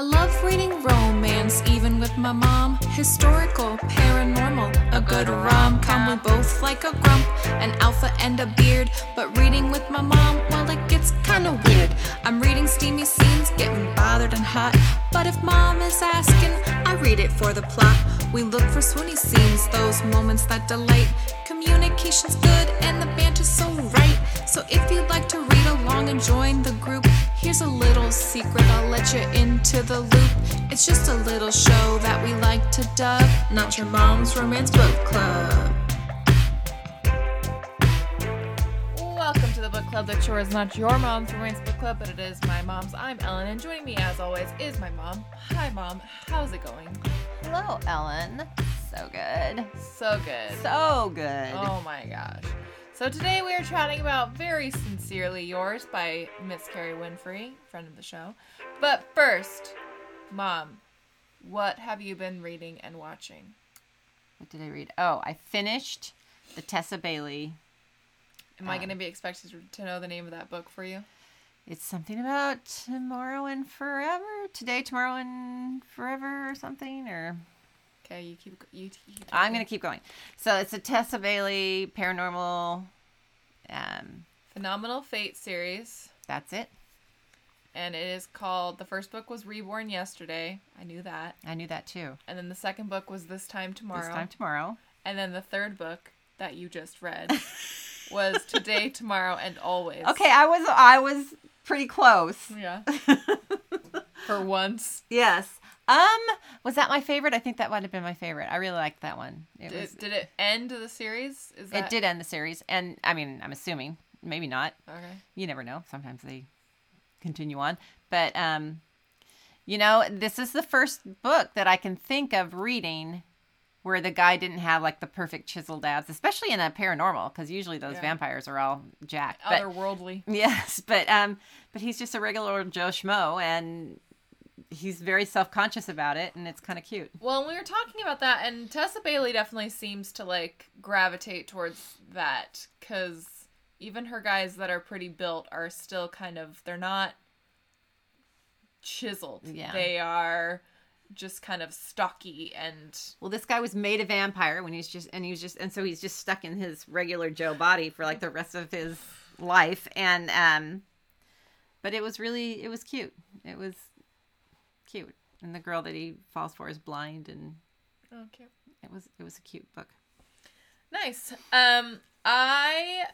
I love reading romance, even with my mom. Historical, paranormal, a good rom com. We both like a grump, an alpha, and a beard. But reading with my mom, well, it gets kinda weird. I'm reading steamy scenes, getting bothered and hot. But if mom is asking, I read it for the plot. We look for swoony scenes, those moments that delight. Communication's good, and the banter's so right. So if you'd like to read along and join the group, here's a little secret I'll let you into the loop. It's just a little show that we like to dub, not your mom's romance book club. Welcome to the book club that sure is not your mom's romance book club, but it is my mom's. I'm Ellen, and joining me as always is my mom. Hi, mom. How's it going? Hello, Ellen. So good. So good. So good. Oh my gosh. So today we are chatting about Very Sincerely Yours by Miss Kerry Winfrey, friend of the show. But first, mom, what have you been reading and watching? What did I read? Oh, I finished the Tessa Bailey. Am I um, going to be expected to know the name of that book for you? It's something about tomorrow and forever. Today, tomorrow, and forever, or something. Or Okay, you keep you. you keep I'm gonna keep going. So it's a Tessa Bailey paranormal. Um, Phenomenal Fate series. that's it. and it is called the first book was reborn yesterday i knew that I knew that too. and then the second book was this time tomorrow This time tomorrow. and then the third book that you just read was today tomorrow and always Okay, I was I was pretty close. yeah for once Yes. Um, was that my favorite? I think that might have been my favorite. I really liked that one. It was. did, did it end the series is that It did end the series, and I mean, I'm assuming maybe not. okay You never know. Sometimes they continue on, but um, you know, this is the first book that I can think of reading where the guy didn't have like the perfect chiseled abs, especially in a paranormal, because usually those Yeah. vampires are all jacked. But otherworldly Yes, but um, but he's just a regular Joe schmo, and he's very self conscious about it, and it's kind of cute. well we were talking about that and tessa bailey definitely seems to like gravitate towards that because even her guys that are pretty built are still kind of they're not chiseled Yeah. they are just kind of stocky and Well, this guy was made a vampire when he's just, and he was just, and so he's just stuck in his regular Joe body for like the rest of his life, and um, but it was really, it was cute. It was cute, and the girl that he falls for is blind, and okay it was, it was a cute book. nice. Um i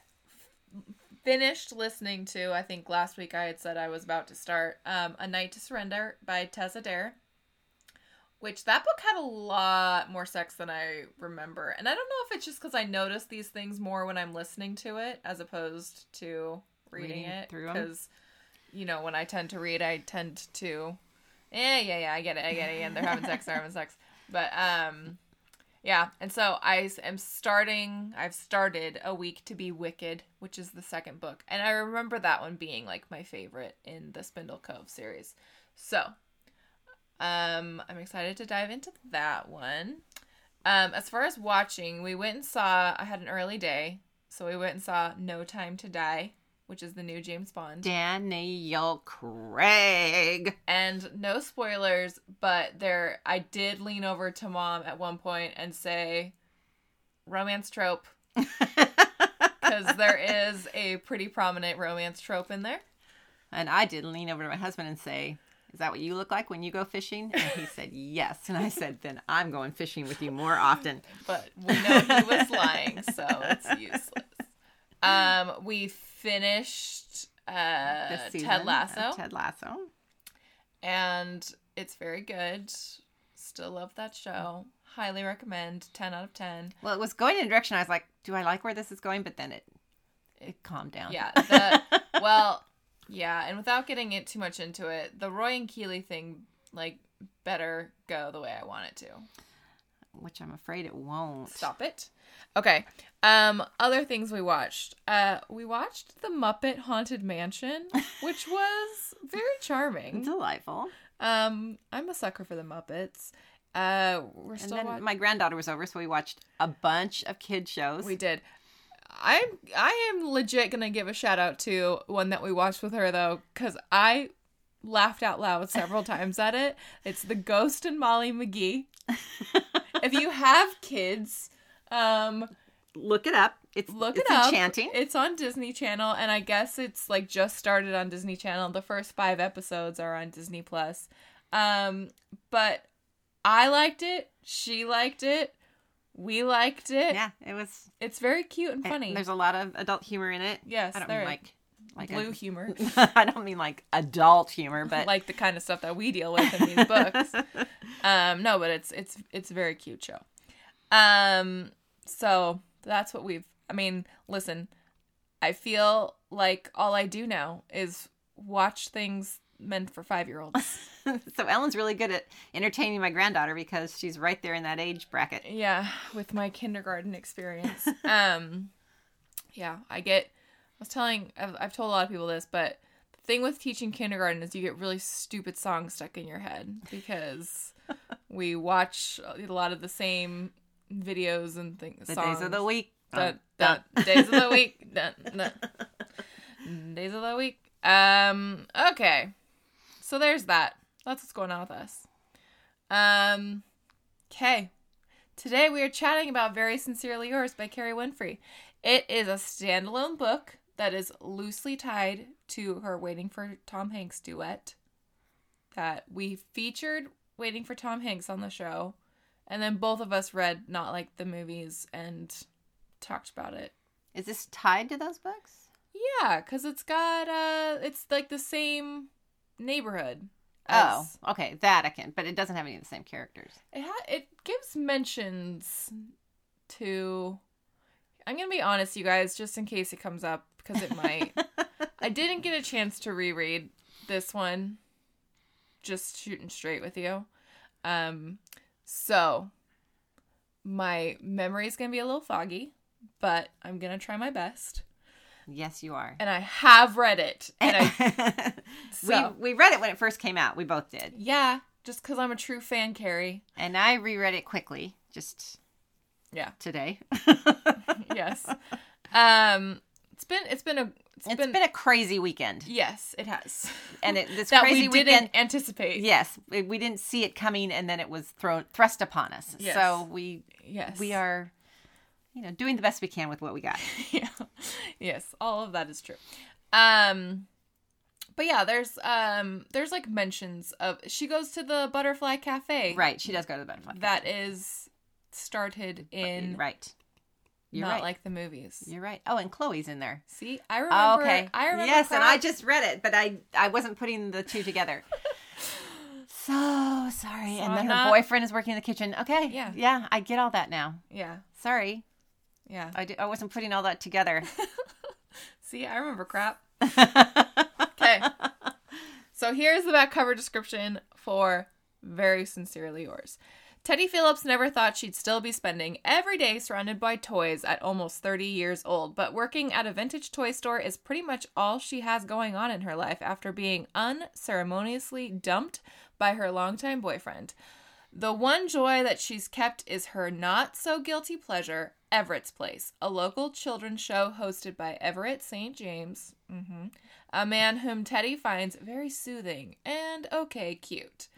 finished listening to i think last week i had said i was about to start um a night to surrender by tessa dare which that book had a lot more sex than i remember. And i don't know if it's just because i notice these things more when i'm listening to it as opposed to reading, Reading it. because you know when i tend to read i tend to yeah yeah yeah i get it i get it and they're having sex they're having sex but um yeah, and so I am starting. I've started a week to be wicked, which is the second book, and I remember that one being like my favorite in the Spindle Cove series. So, um, I'm excited to dive into that one. Um, as far as watching, we went and saw. I had an early day, so we went and saw No Time to Die, which is the new James Bond. Daniel Craig. And no spoilers, but there I did lean over to mom at one point and say romance trope because there is a pretty prominent romance trope in there. And I did lean over to my husband and say, Is that what you look like when you go fishing? And he said, Yes. And I said, Then I'm going fishing with you more often. But we know he was lying, so it's useless. Um, we finished uh, Ted Lasso, Ted Lasso. and it's very good. Still love that show. Highly recommend. Ten out of ten. Well, it was going in a direction I was like, Do I like where this is going? But then it it calmed down. Yeah. The, well, yeah, and without getting it too much into it, the Roy and Keeley thing, like, better go the way I want it to. Which I'm afraid it won't. Stop it. Okay. Um, other things we watched. Uh, we watched The Muppet Haunted Mansion, which was very charming. Delightful. Um, I'm a sucker for the Muppets. Uh, we're And still then watching. my granddaughter was over, so we watched a bunch of kid shows. We did. I'm I am legit gonna give a shout out to one that we watched with her though, because I laughed out loud several times at it. It's The Ghost and Molly McGee. if you have kids, um, Look it up. It's look it's it up. enchanting. It's on Disney Channel, and I guess it's like just started on Disney Channel. The first five episodes are on Disney Plus. Um, but I liked it. She liked it. We liked it. yeah, it was It's very cute and funny. There's a lot of adult humor in it. Yes, I don't mean like like blue a, humor, I don't mean like adult humor, but like the kind of stuff that we deal with in these books. Um, no, but it's it's it's a very cute show. Um, so that's what we've. I mean, listen, I feel like all I do now is watch things meant for five year olds. so Ellen's really good at entertaining my granddaughter because she's right there in that age bracket. yeah, with my kindergarten experience. um, yeah, I get. I was telling. I've, I've told a lot of people this, but the thing with teaching kindergarten is you get really stupid songs stuck in your head because we watch a lot of the same videos and things. The days of the week. Dun, Dun, dun, days of the week. Dun, dun. Days of the week. Um. Okay. So there's that. That's what's going on with us. Um. Okay. Today we are chatting about "Very Sincerely Yours" by Kerry Winfrey. It is a standalone book that is loosely tied to her "Waiting for Tom Hanks" duet that we featured "Waiting for Tom Hanks" on the show, and then both of us read "Not Like the Movies" and talked about it. Is this tied to those books? Yeah, because it's got uh, it's like the same neighborhood. Oh, okay, that I can, but it doesn't have any of the same characters. it ha- it gives mentions to. I'm gonna be honest, you guys, just in case it comes up because it might. I didn't get a chance to reread this one. Just shooting straight with you, um, so my memory is gonna be a little foggy, but I'm gonna try my best. yes, you are. And I have read it, and I so- we we read it when it first came out. We both did, Yeah, just because I'm a true fan, Kerry. and I reread it quickly just Yeah. today. Yes. um, it's been it's been a it's it's been, been, a crazy weekend, yes, it has. and it, this crazy we didn't weekend. anticipate. Yes, we, didn't see it coming, and then it was thrown thrust upon us. Yes. So we Yes. we are, you know, doing the best we can with what we got. yeah. Yes, all of that is true. Um but yeah, there's um there's like mentions of she goes to the butterfly cafe. Right, she does go to the butterfly. That is started in right. You're not right. like the movies. You're right. Oh, and Chloe's in there. See, I Oh, remember. okay. I remember. Yes, and I just read it, but I I wasn't putting the two together. so sorry. So and then I'm her not- boyfriend is working in the kitchen. Okay. Yeah. Yeah, I get all that now. Yeah, Sorry, yeah. I, di- I wasn't putting all that together. See, I remember crap. Okay. So here's the back cover description for Very Sincerely Yours. Teddy Phillips never thought she'd still be spending every day surrounded by toys at almost 30 years old, but working at a vintage toy store is pretty much all she has going on in her life after being unceremoniously dumped by her longtime boyfriend. The one joy that she's kept is her not so guilty pleasure, Everett's Place, a local children's show hosted by Everett St. James, mhm, a man whom Teddy finds very soothing and okay cute.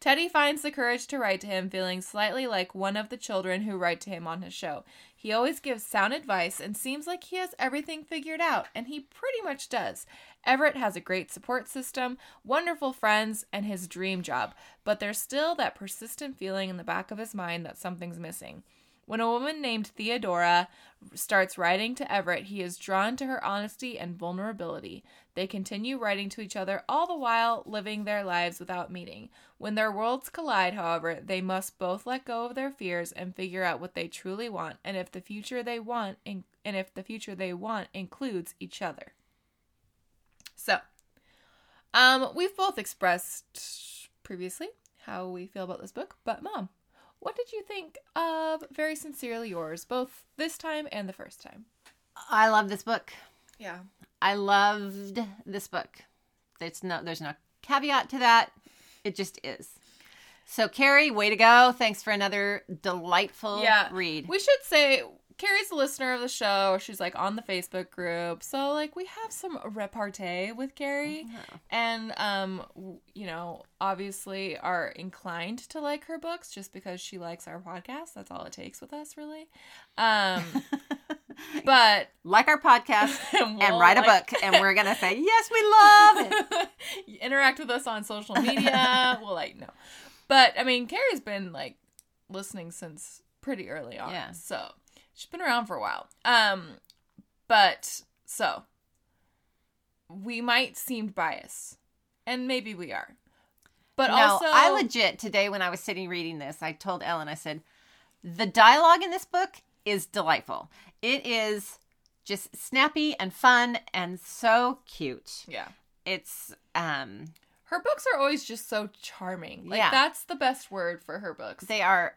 Teddy finds the courage to write to him, feeling slightly like one of the children who write to him on his show. He always gives sound advice and seems like he has everything figured out, and he pretty much does. Everett has a great support system, wonderful friends, and his dream job, but there's still that persistent feeling in the back of his mind that something's missing. When a woman named Theodora starts writing to Everett, he is drawn to her honesty and vulnerability. They continue writing to each other, all the while living their lives without meeting. When their worlds collide, however, they must both let go of their fears and figure out what they truly want, and if the future they want, and if the future they want includes each other. So, um, we've both expressed previously how we feel about this book, but mom, what did you think of Very Sincerely Yours, both this time and the first time? I love this book. Yeah. I loved this book. There's no there's no caveat to that. It just is. So Kerry, way to go. Thanks for another delightful Yeah. read. We should say Kerry's a listener of the show. She's like on the Facebook group. So like we have some repartee with Kerry and um you know, obviously are inclined to like her books just because she likes our podcast. That's all it takes with us really. Um but like our podcast and, and we'll, write a book, and we're gonna say yes, we love it. interact with us on social media. well, like no, but I mean, Kerry's been like listening since pretty early on. Yeah. So she's been around for a while. Um, but so we might seem biased, and maybe we are. But no, also, I legit today when I was sitting reading this, I told Ellen, I said, the dialogue in this book is delightful. It is just snappy and fun and so cute. yeah. It's um Her books are always just so charming. Like Yeah. that's the best word for her books. they are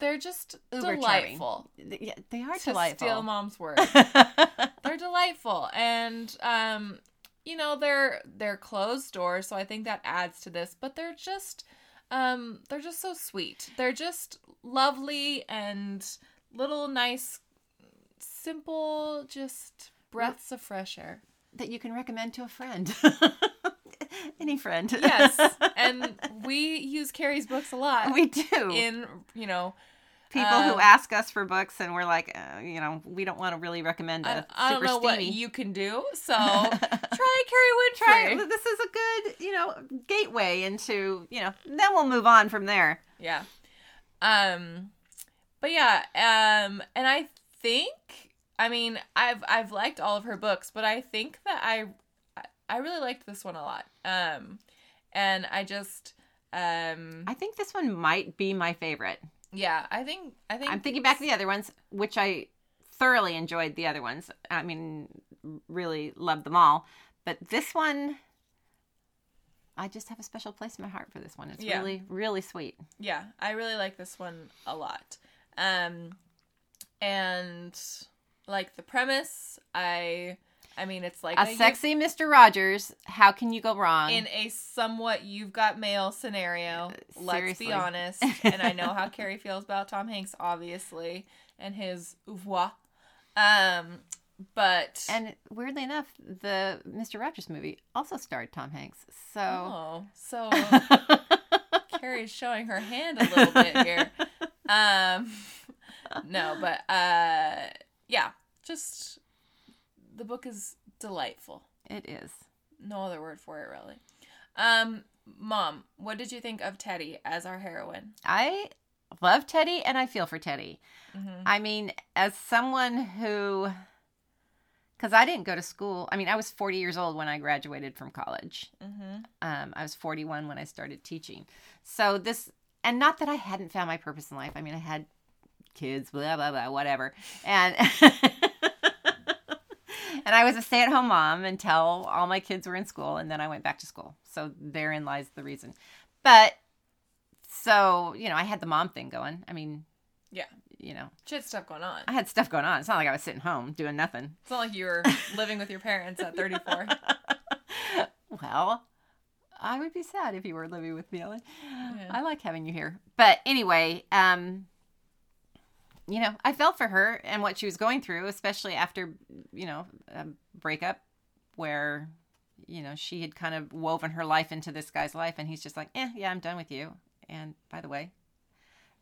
They're just Uber delightful. th- yeah, they are To delightful. steal mom's word. they're delightful and um you know they're they're closed doors so i think that adds to this but they're just um they're just so sweet they're just lovely and little nice simple just breaths of fresh air that you can recommend to a friend. Any friend. yes and we use Kerry's books a lot we do. in you know People uh, who ask us for books and we're like, uh, you know, we don't want to really recommend a I, I don't super know what steamy. you can do so try Kerry Wood, try this is a good you know gateway into you know then we'll move on from there Yeah. Um but yeah, um and I think I mean, I've I've liked all of her books, but I think that I I really liked this one a lot. Um and I just um i think this one might be my favorite yeah, I think I think i'm thinking back to the other ones which i thoroughly enjoyed the other ones i mean really loved them all but this one i just have a special place in my heart for this one it's Yeah. really really sweet yeah, I really like this one a lot. Um and like the premise, I I mean it's like a you've- sexy mr rogers how can you go wrong in a somewhat you've got mail scenario. Let's be honest. and I know how Kerry feels about Tom Hanks, obviously, and his oeuvre. Um, but and weirdly enough the mr rogers movie also starred tom hanks so oh, so Kerry's showing her hand a little bit here. Um, no, but uh, yeah, just the book is delightful. it is No other word for it, really. Um, Mom, what did you think of Teddy as our heroine? I love Teddy and I feel for Teddy. Mhm. I mean, as someone who, because I didn't go to school, I mean, I was 40 years old when I graduated from college. Mm-hmm. Um, I was 41 when I started teaching. So this, and not that I hadn't found my purpose in life. I mean, I had kids, blah, blah, blah, whatever. And. And I was a stay at home mom until all my kids were in school, and then I went back to school. So therein lies the reason. But so, you know, I had the mom thing going. I mean, Yeah. you know, She had stuff going on. I had stuff going on. It's not like I was sitting home doing nothing. It's not like you were living with your parents at 34. Well, I would be sad if you were living with me, Ellen. Yeah. I like having you here. But anyway, um, you know, I felt for her and what she was going through, especially after, you know, a breakup where, you know, she had kind of woven her life into this guy's life and he's just like, eh, yeah, I'm done with you. And by the way,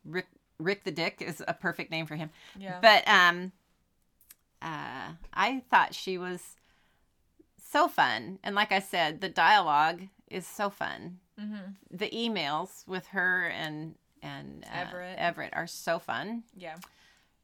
Rick, Rick the Dick is a perfect name for him. Yeah. But um, uh, I thought she was so fun, and like I said, the dialogue is so fun. mm-hmm. The emails with her and and uh, Everett. Everett are so fun. Yeah.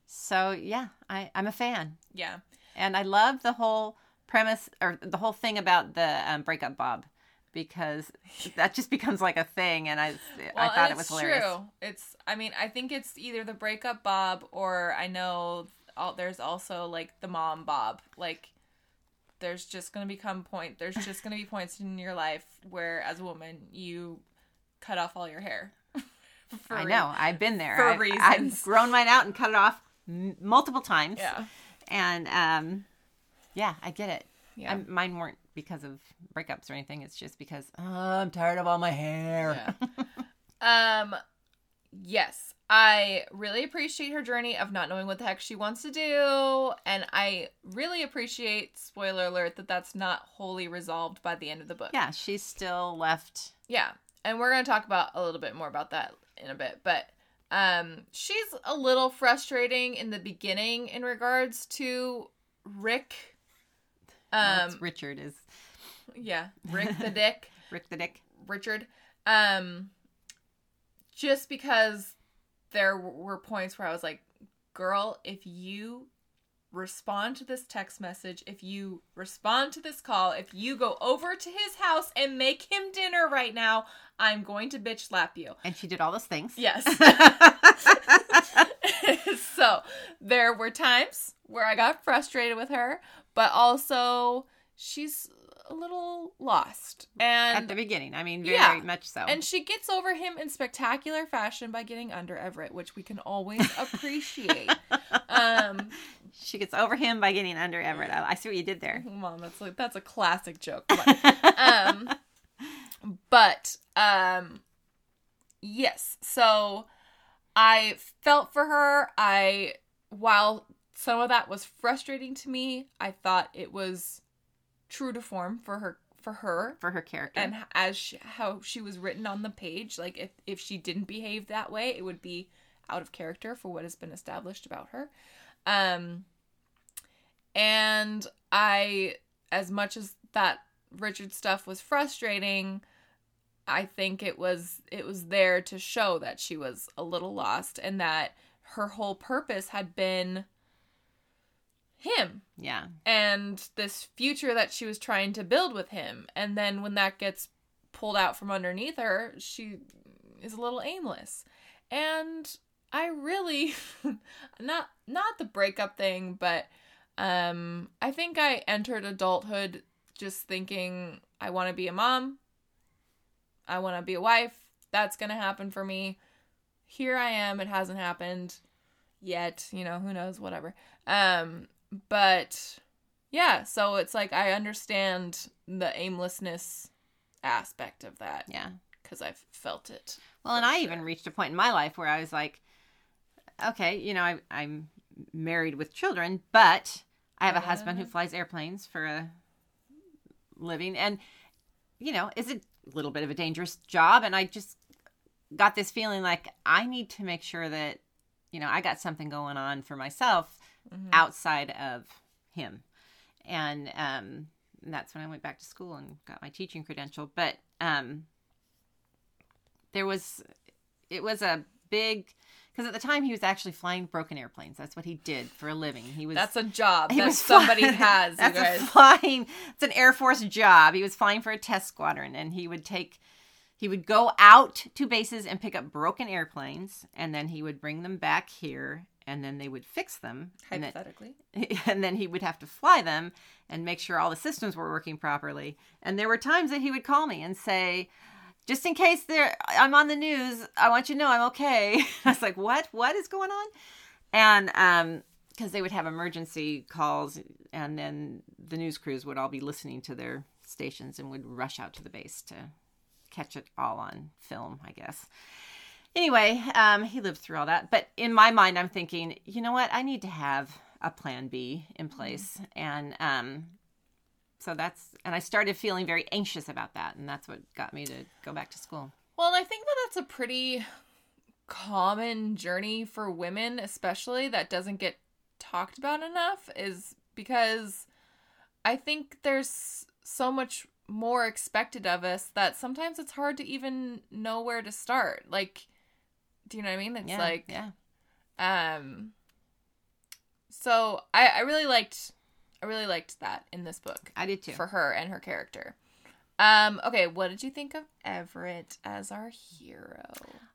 So yeah, I I'm a fan, Yeah. and I love the whole premise or the whole thing about the um, breakup Bob because that just becomes like a thing, and I I thought it was it's hilarious. True. It's. I mean, I think it's either the breakup Bob or I know all, there's also like the mom Bob. Like, there's just gonna become point. There's just gonna be points in your life where, as a woman, you cut off all your hair. For I know. I've been there. for I've, reasons. I've grown mine out and cut it off m- multiple times. Yeah. And um, yeah, I get it. Yeah. I'm, mine weren't because of breakups or anything. It's just because oh, I'm tired of all my hair. Yeah. um. Yes, I really appreciate her journey of not knowing what the heck she wants to do. And I really appreciate, spoiler alert, that that's not wholly resolved by the end of the book. Yeah, she's still left. Yeah. And we're going to talk about a little bit more about that in a bit. But um, she's a little frustrating in the beginning in regards to Rick. Um, Richard is yeah, Rick the Dick. Rick the Dick. Richard. Um, just because there were points where I was like, girl, if you respond to this text message, if you respond to this call, if you go over to his house and make him dinner right now, I'm going to bitch slap you. And she did all those things. Yes. so there were times where I got frustrated with her, but also she's a little lost. And At the beginning. I mean, very Yeah. much so. and she gets over him in spectacular fashion by getting under Everett, which we can always appreciate. um, she gets over him by getting under Everett. I, see what you did there. mom, that's like that's a classic joke. Um, but um, yes. So I felt for her. I while some of that was frustrating to me, I thought it was true to form for her for her For her character. and as she, how she was written on the page like if if she didn't behave that way it would be out of character for what has been established about her um and i as much as that richard stuff was frustrating i think it was it was there to show that she was a little lost and that her whole purpose had been him yeah. and this future that she was trying to build with him. And then when that gets pulled out from underneath her, she is a little aimless. And I really not not the breakup thing, but um I think I entered adulthood just thinking I want to be a mom. I want to be a wife. That's going to happen for me. Here I am. It hasn't happened yet, you know, who knows, whatever. Um but yeah, so it's like I understand the aimlessness aspect of that Yeah. because I've felt it. Well, and For I sure. even reached a point in my life where I was like, okay, you know, I, I'm married with children, but I have a husband who Uh. flies airplanes for a living. And, you know, is a little bit of a dangerous job. And I just got this feeling like I need to make sure that, you know, I got something going on for myself Mhm. outside of him. And um that's when I went back to school and got my teaching credential. But um there was it was a big because at the time he was actually flying broken airplanes. That's what he did for a living. He was That's a job he that was somebody flying- has, you That's a flying. It's an Air Force job. He was flying for a test squadron, and he would take, he would go out to bases and pick up broken airplanes, and then he would bring them back here, and then they would fix them, and then, Hypothetically. and then he would have to fly them and make sure all the systems were working properly. And there were times that he would call me and say, just in case there I'm on the news, I want you to know I'm okay. I was like, what? What is going on? And um because they would have emergency calls and then the news crews would all be listening to their stations and would rush out to the base to catch it all on film, I guess. Anyway, um, he lived through all that. But in my mind, I'm thinking, you know what? I need to have a plan B in place. And um, so that's, and I started feeling very anxious about that. And that's what got me to go back to school. Well, I think that that's a pretty common journey for women, especially that doesn't get talked about enough, is because I think there's so much more expected of us that sometimes it's hard to even know where to start. Like, do you know what I mean? It's yeah. like, yeah. um, so I, I really liked, I really liked that in this book I did too. for her and her character. Um, okay, what did you think of Everett as our hero?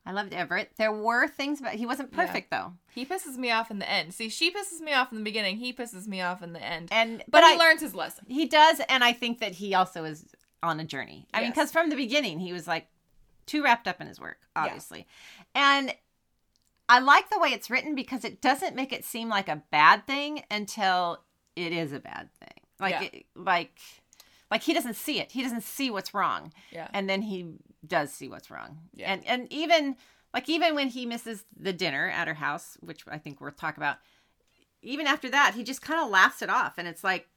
I loved Everett. There were things about, he wasn't Yeah. perfect though. He pisses me off in the end. See, she pisses me off in the beginning. He pisses me off in the end. And, But, but, he I, learns his lesson. He does, and I think that he also is on a journey. I mean, because from the beginning he was like too wrapped up in his work, Yeah. obviously, and I like the way it's written because it doesn't make it seem like a bad thing until it is a bad thing. Like, Yeah. it, like, like he doesn't see it. He doesn't see what's wrong, Yeah. and then he does see what's wrong. Yeah. And and even like even when he misses the dinner at her house, which I think we'll talk about. Even after that, he just kind of laughs it off, and it's like,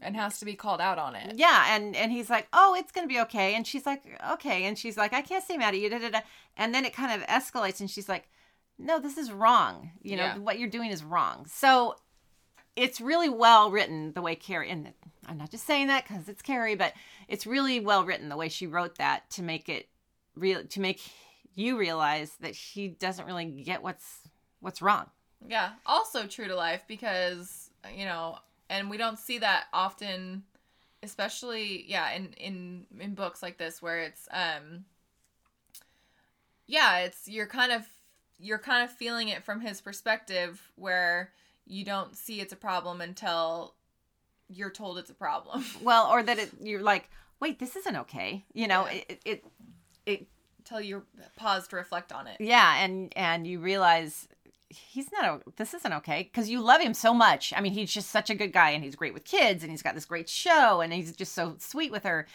and has to be called out on it. yeah, and and he's like, "Oh, it's gonna be okay," and she's like, "Okay," and she's like, "I can't stay mad at you," da, da, da. and then it kind of escalates, and she's like, "No, this is wrong. You know Yeah. what you're doing is wrong." So it's really well written the way Kerry, and I'm not just saying that because it's Kerry, but it's really well written the way she wrote that to make it real to make you realize that he doesn't really get what's what's wrong. Yeah. Also true to life because, you know, and we don't see that often especially yeah, in in in books like this where it's um yeah, it's you're kind of you're kind of feeling it from his perspective where you don't see it's a problem until you're told it's a problem. Well, or that it, you're like, wait, this isn't okay. You know, Yeah. it, it it until you pause to reflect on it. yeah, and and you realize he's not a, this isn't okay because you love him so much. I mean, he's just such a good guy, and he's great with kids, and he's got this great show, and he's just so sweet with her.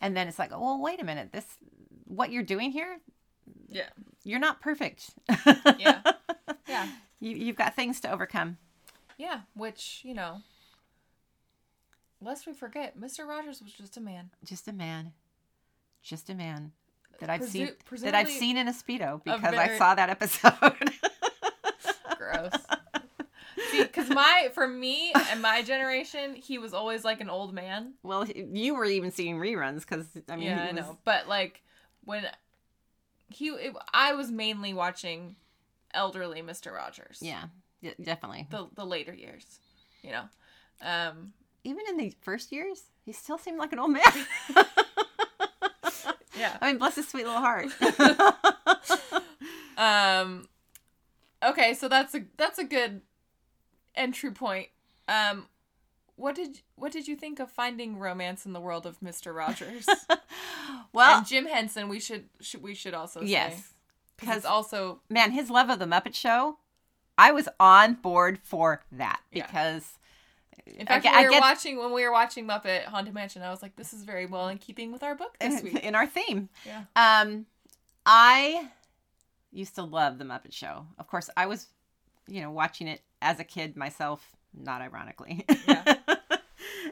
And then it's like, oh, well, wait a minute, this what you're doing here, Yeah. you're not perfect. Yeah. Yeah. you you've got things to overcome. Yeah, which, you know, lest we forget, Mr. Rogers was just a man. Just a man, just a man that I've Presu- seen that I've seen in a speedo because I very- saw that episode. Gross. See, because my, for me and my generation, he was always like an old man. well, you were even seeing reruns because I mean, yeah, he I know. But like, when he, it, I was mainly watching elderly Mr. Rogers. Yeah, de- definitely. The, the later years, you know. Um, Even in the first years, he still seemed like an old man. yeah. I mean, bless his sweet little heart. Um okay, so that's a that's a good entry point. Um what did what did you think of finding romance in the world of Mr. Rogers? well, and Jim Henson, we should, should we should also say. yes, Cuz also man, his love of the Muppet Show, I was on board for that Yeah. because. in fact I, when we were get watching when we were watching Muppet Haunted Mansion, I was like, this is very well in keeping with our book this week. in our theme. Yeah. Um, I used to love the Muppet Show. Of course, I was, you know, watching it as a kid myself. Not ironically. Yeah.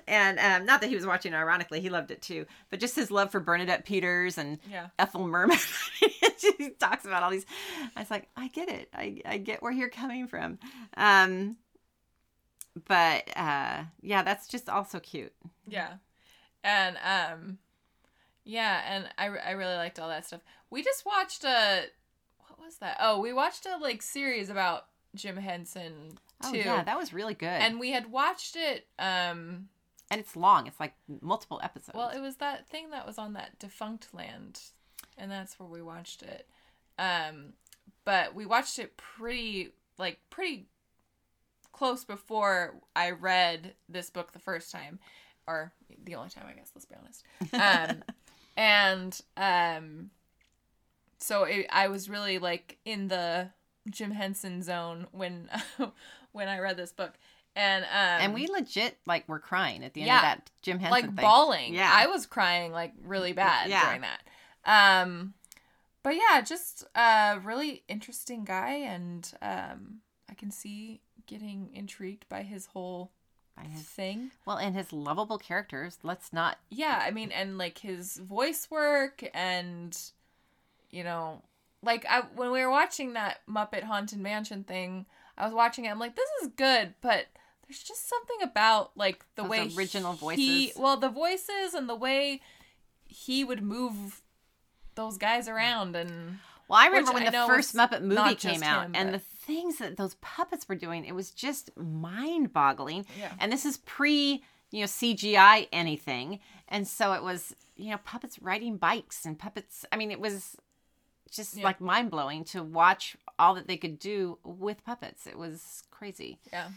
and um, not that he was watching it ironically, he loved it too. But just his love for Bernadette Peters and Yeah. Ethel Merman. he talks about all these. I was like, I get it. I, I get where you're coming from. Um, but uh, yeah, that's just also cute. Yeah. And um yeah, and I I really liked all that stuff. We just watched a what was that? Oh, we watched a like series about Jim Henson Oh too. yeah, that was really good. and we had watched it um and it's long. It's like multiple episodes. well, it was that thing that was on that Defunctland and that's where we watched it. Um but we watched it pretty like pretty close before I read this book the first time or the only time I guess, let's be honest. Um and um so it, I was really like in the Jim Henson zone when when I read this book. And um and we legit like were crying at the end Yeah. of that Jim Henson like thing. bawling. Yeah. I was crying like really bad Yeah. during that. Um, but yeah, just a really interesting guy, and um, I can see getting intrigued by his whole By his- thing. well, and his lovable characters. Let's not. Yeah, I mean, and like his voice work, and you know, like I when we were watching that Muppet Haunted Mansion thing, I was watching it. I'm like, this is good, but there's just something about like the Those way original he- voices. well, the voices and the way he would move those guys around, and Well, I remember Which when I the first Muppet movie came out, him, and the things that those puppets were doing, it was just mind-boggling. Yeah. And this is pre, you know, CGI anything, and so it was, you know, puppets riding bikes and puppets. I mean, it was just Yeah. like mind-blowing to watch all that they could do with puppets. It was crazy. yeah.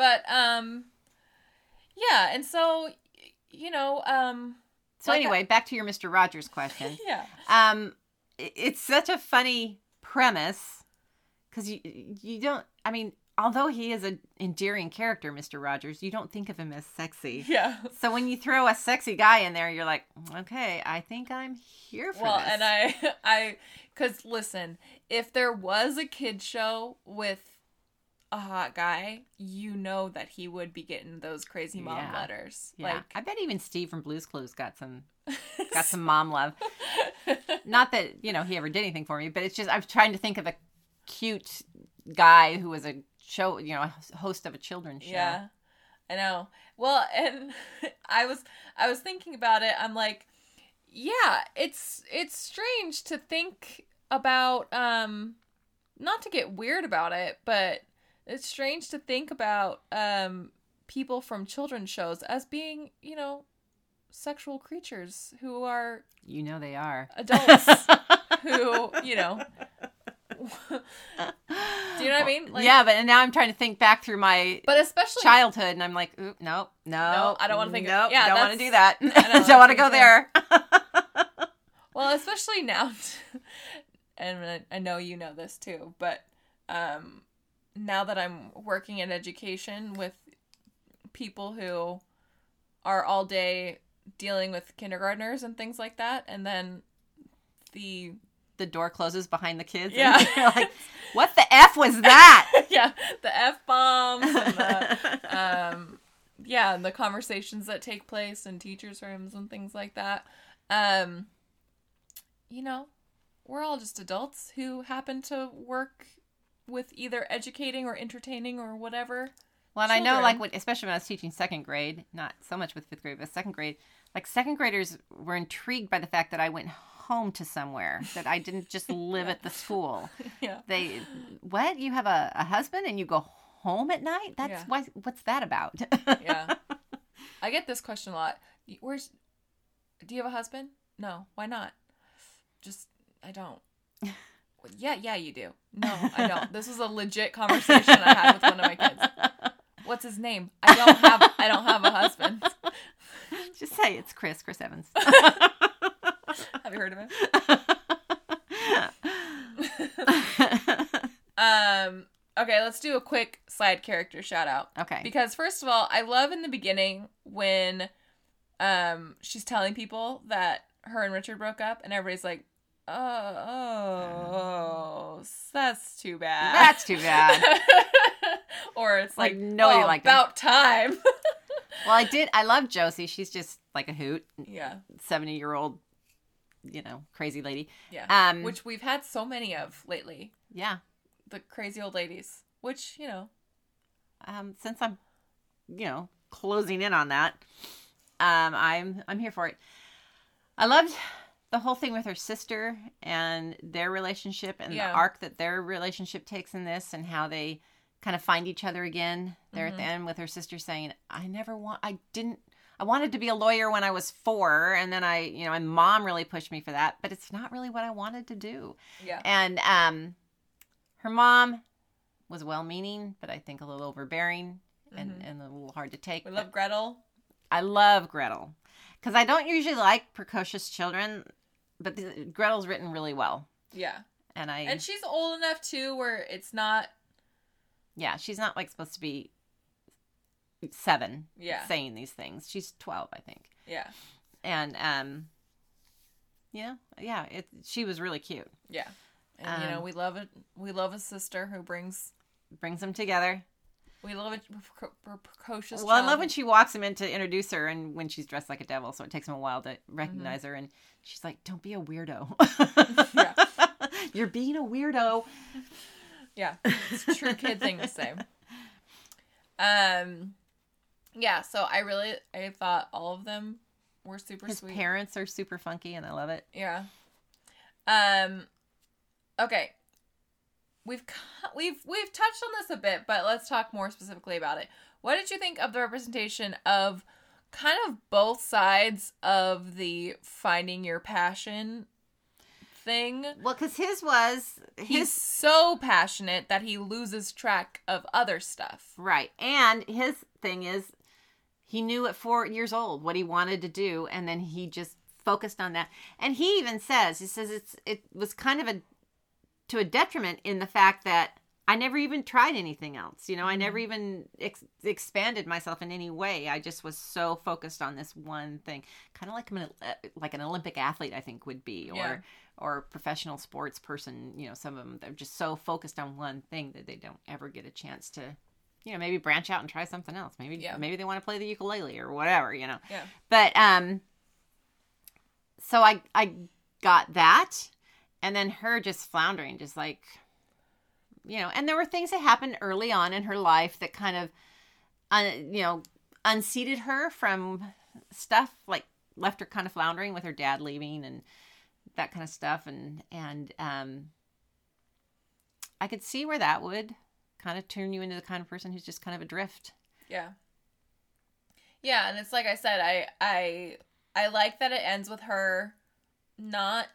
But um, yeah, and so you know um. So like I- anyway, back to your Mr. Rogers question. yeah. um i- it's such a funny premise because you you don't i mean although he is an endearing character, Mr. Rogers, you don't think of him as sexy. Yeah. So when you throw a sexy guy in there, you're like, okay, I think I'm here for Well, this. and I, I, because listen, if there was a kid show with a hot guy, you know that he would be getting those crazy mom Yeah. letters. yeah, Like, I bet even Steve from Blue's Clues got some got some mom love. Not that you know he ever did anything for me, but it's just I'm trying to think of a cute guy who was a show, you know, a host of a children's show. Yeah, I know. Well, and I was I was thinking about it. I'm like, yeah, it's it's strange to think about. Um, not to get weird about it, but it's strange to think about um people from children's shows as being, you know, sexual creatures who are You know they are. adults who, you know. Do you know what I mean? Like- yeah, but now I'm trying to think back through my But especially childhood, and I'm like, Oop, nope, no, No, I don't wanna think of- Nope, yeah, don't want to do that. I don't want to go there. Well, especially now, and I- I know you know this too, but um, now that I'm working in education with people who are all day dealing with kindergartners and things like that, and then the the door closes behind the kids. Yeah. like, what the f was that? yeah the f bombs and the um, yeah, and the conversations that take place in teachers' rooms and things like that. Um, you know, we're all just adults who happen to work with either educating or entertaining or whatever. Well, and I know, like, when, especially when I was teaching second grade, not so much with fifth grade, but second grade, like, second graders were intrigued by the fact that I went home to somewhere, that I didn't just live at the school. Yeah. They, what? You have a, a husband and you go home at night? That's Yeah. why, what's that about? Yeah. I get this question a lot. Where's Do you have a husband? No. Why not? Just I don't. Yeah, yeah, you do. No, I don't. This was a legit conversation I had with one of my kids. What's his name? I don't have I don't have a husband. just say it's Chris, Chris Evans. Have you heard of him? Um okay, let's do a quick side character shout out. okay. Because first of all, I love in the beginning when um she's telling people that her and Richard broke up and everybody's like, "Oh, oh that's too bad." That's too bad. or it's like, Like, nobody oh, liked him. about time. Well, I did. I love Josie. She's just like a hoot, yeah. 70 year old, you know, crazy lady. Yeah. Um, which we've had so many of lately. Yeah. The crazy old ladies, which, you know, Um, since I'm, you know, closing in on that, um, I'm I'm here for it. I loved the whole thing with her sister and their relationship and Yeah. the arc that their relationship takes in this and how they kind of find each other again there at the Mm-hmm. end with her sister saying, I never want, I didn't, I wanted to be a lawyer when I was four. And then I, you know, my mom really pushed me for that, but it's not really what I wanted to do. yeah. And um, her mom was well meaning, but I think a little overbearing and, Mhm. and a little hard to take. We love Gretel. I love Gretel because I don't usually like precocious children, but the, Gretel's written really well. Yeah. And I, And she's old enough too where it's not yeah, she's not like supposed to be seven Yeah. saying these things. She's 12, I think. Yeah. And, um, Yeah, yeah, it, she was really cute. Yeah. And you know, Um, we love it. We love a sister who brings. Brings them together. We love a pre- pre- precocious. Well, I love when she walks him in to introduce her, and when she's dressed like a devil, so it takes him a while to recognize her. And she's like, "Don't be a weirdo. Yeah. You're being a weirdo." Yeah, it's a true kid thing to say. Um, yeah. So I really, I thought all of them were super His sweet. parents are super funky, and I love it. Yeah. Um. Okay. We've we've we've touched on this a bit, but let's talk more specifically about it. What did you think of the representation of kind of both sides of the finding your passion thing? Well, because his was He's his so passionate that he loses track of other stuff. right, and his thing is he knew at four years old what he wanted to do, and then he just focused on that. And he even says he says it's it was kind of a to a detriment in the fact that I never even tried anything else. You know, I never even ex- expanded myself in any way. I just was so focused on this one thing, kind of like an, like an Olympic athlete, I think would be, or Yeah. or professional sports person. You know, some of them they're just so focused on one thing that they don't ever get a chance to, you know, maybe branch out and try something else. Maybe Yeah. maybe they want to play the ukulele or whatever. You know, Yeah. but um, so I I got that, and then her just floundering, just like you know, and there were things that happened early on in her life that kind of, uh, you know, unseated her from stuff like left her kind of floundering with her dad leaving and that kind of stuff, and and um, I could see where that would kind of turn you into the kind of person who's just kind of adrift. Yeah. Yeah, and it's like I said, I I I like that it ends with her not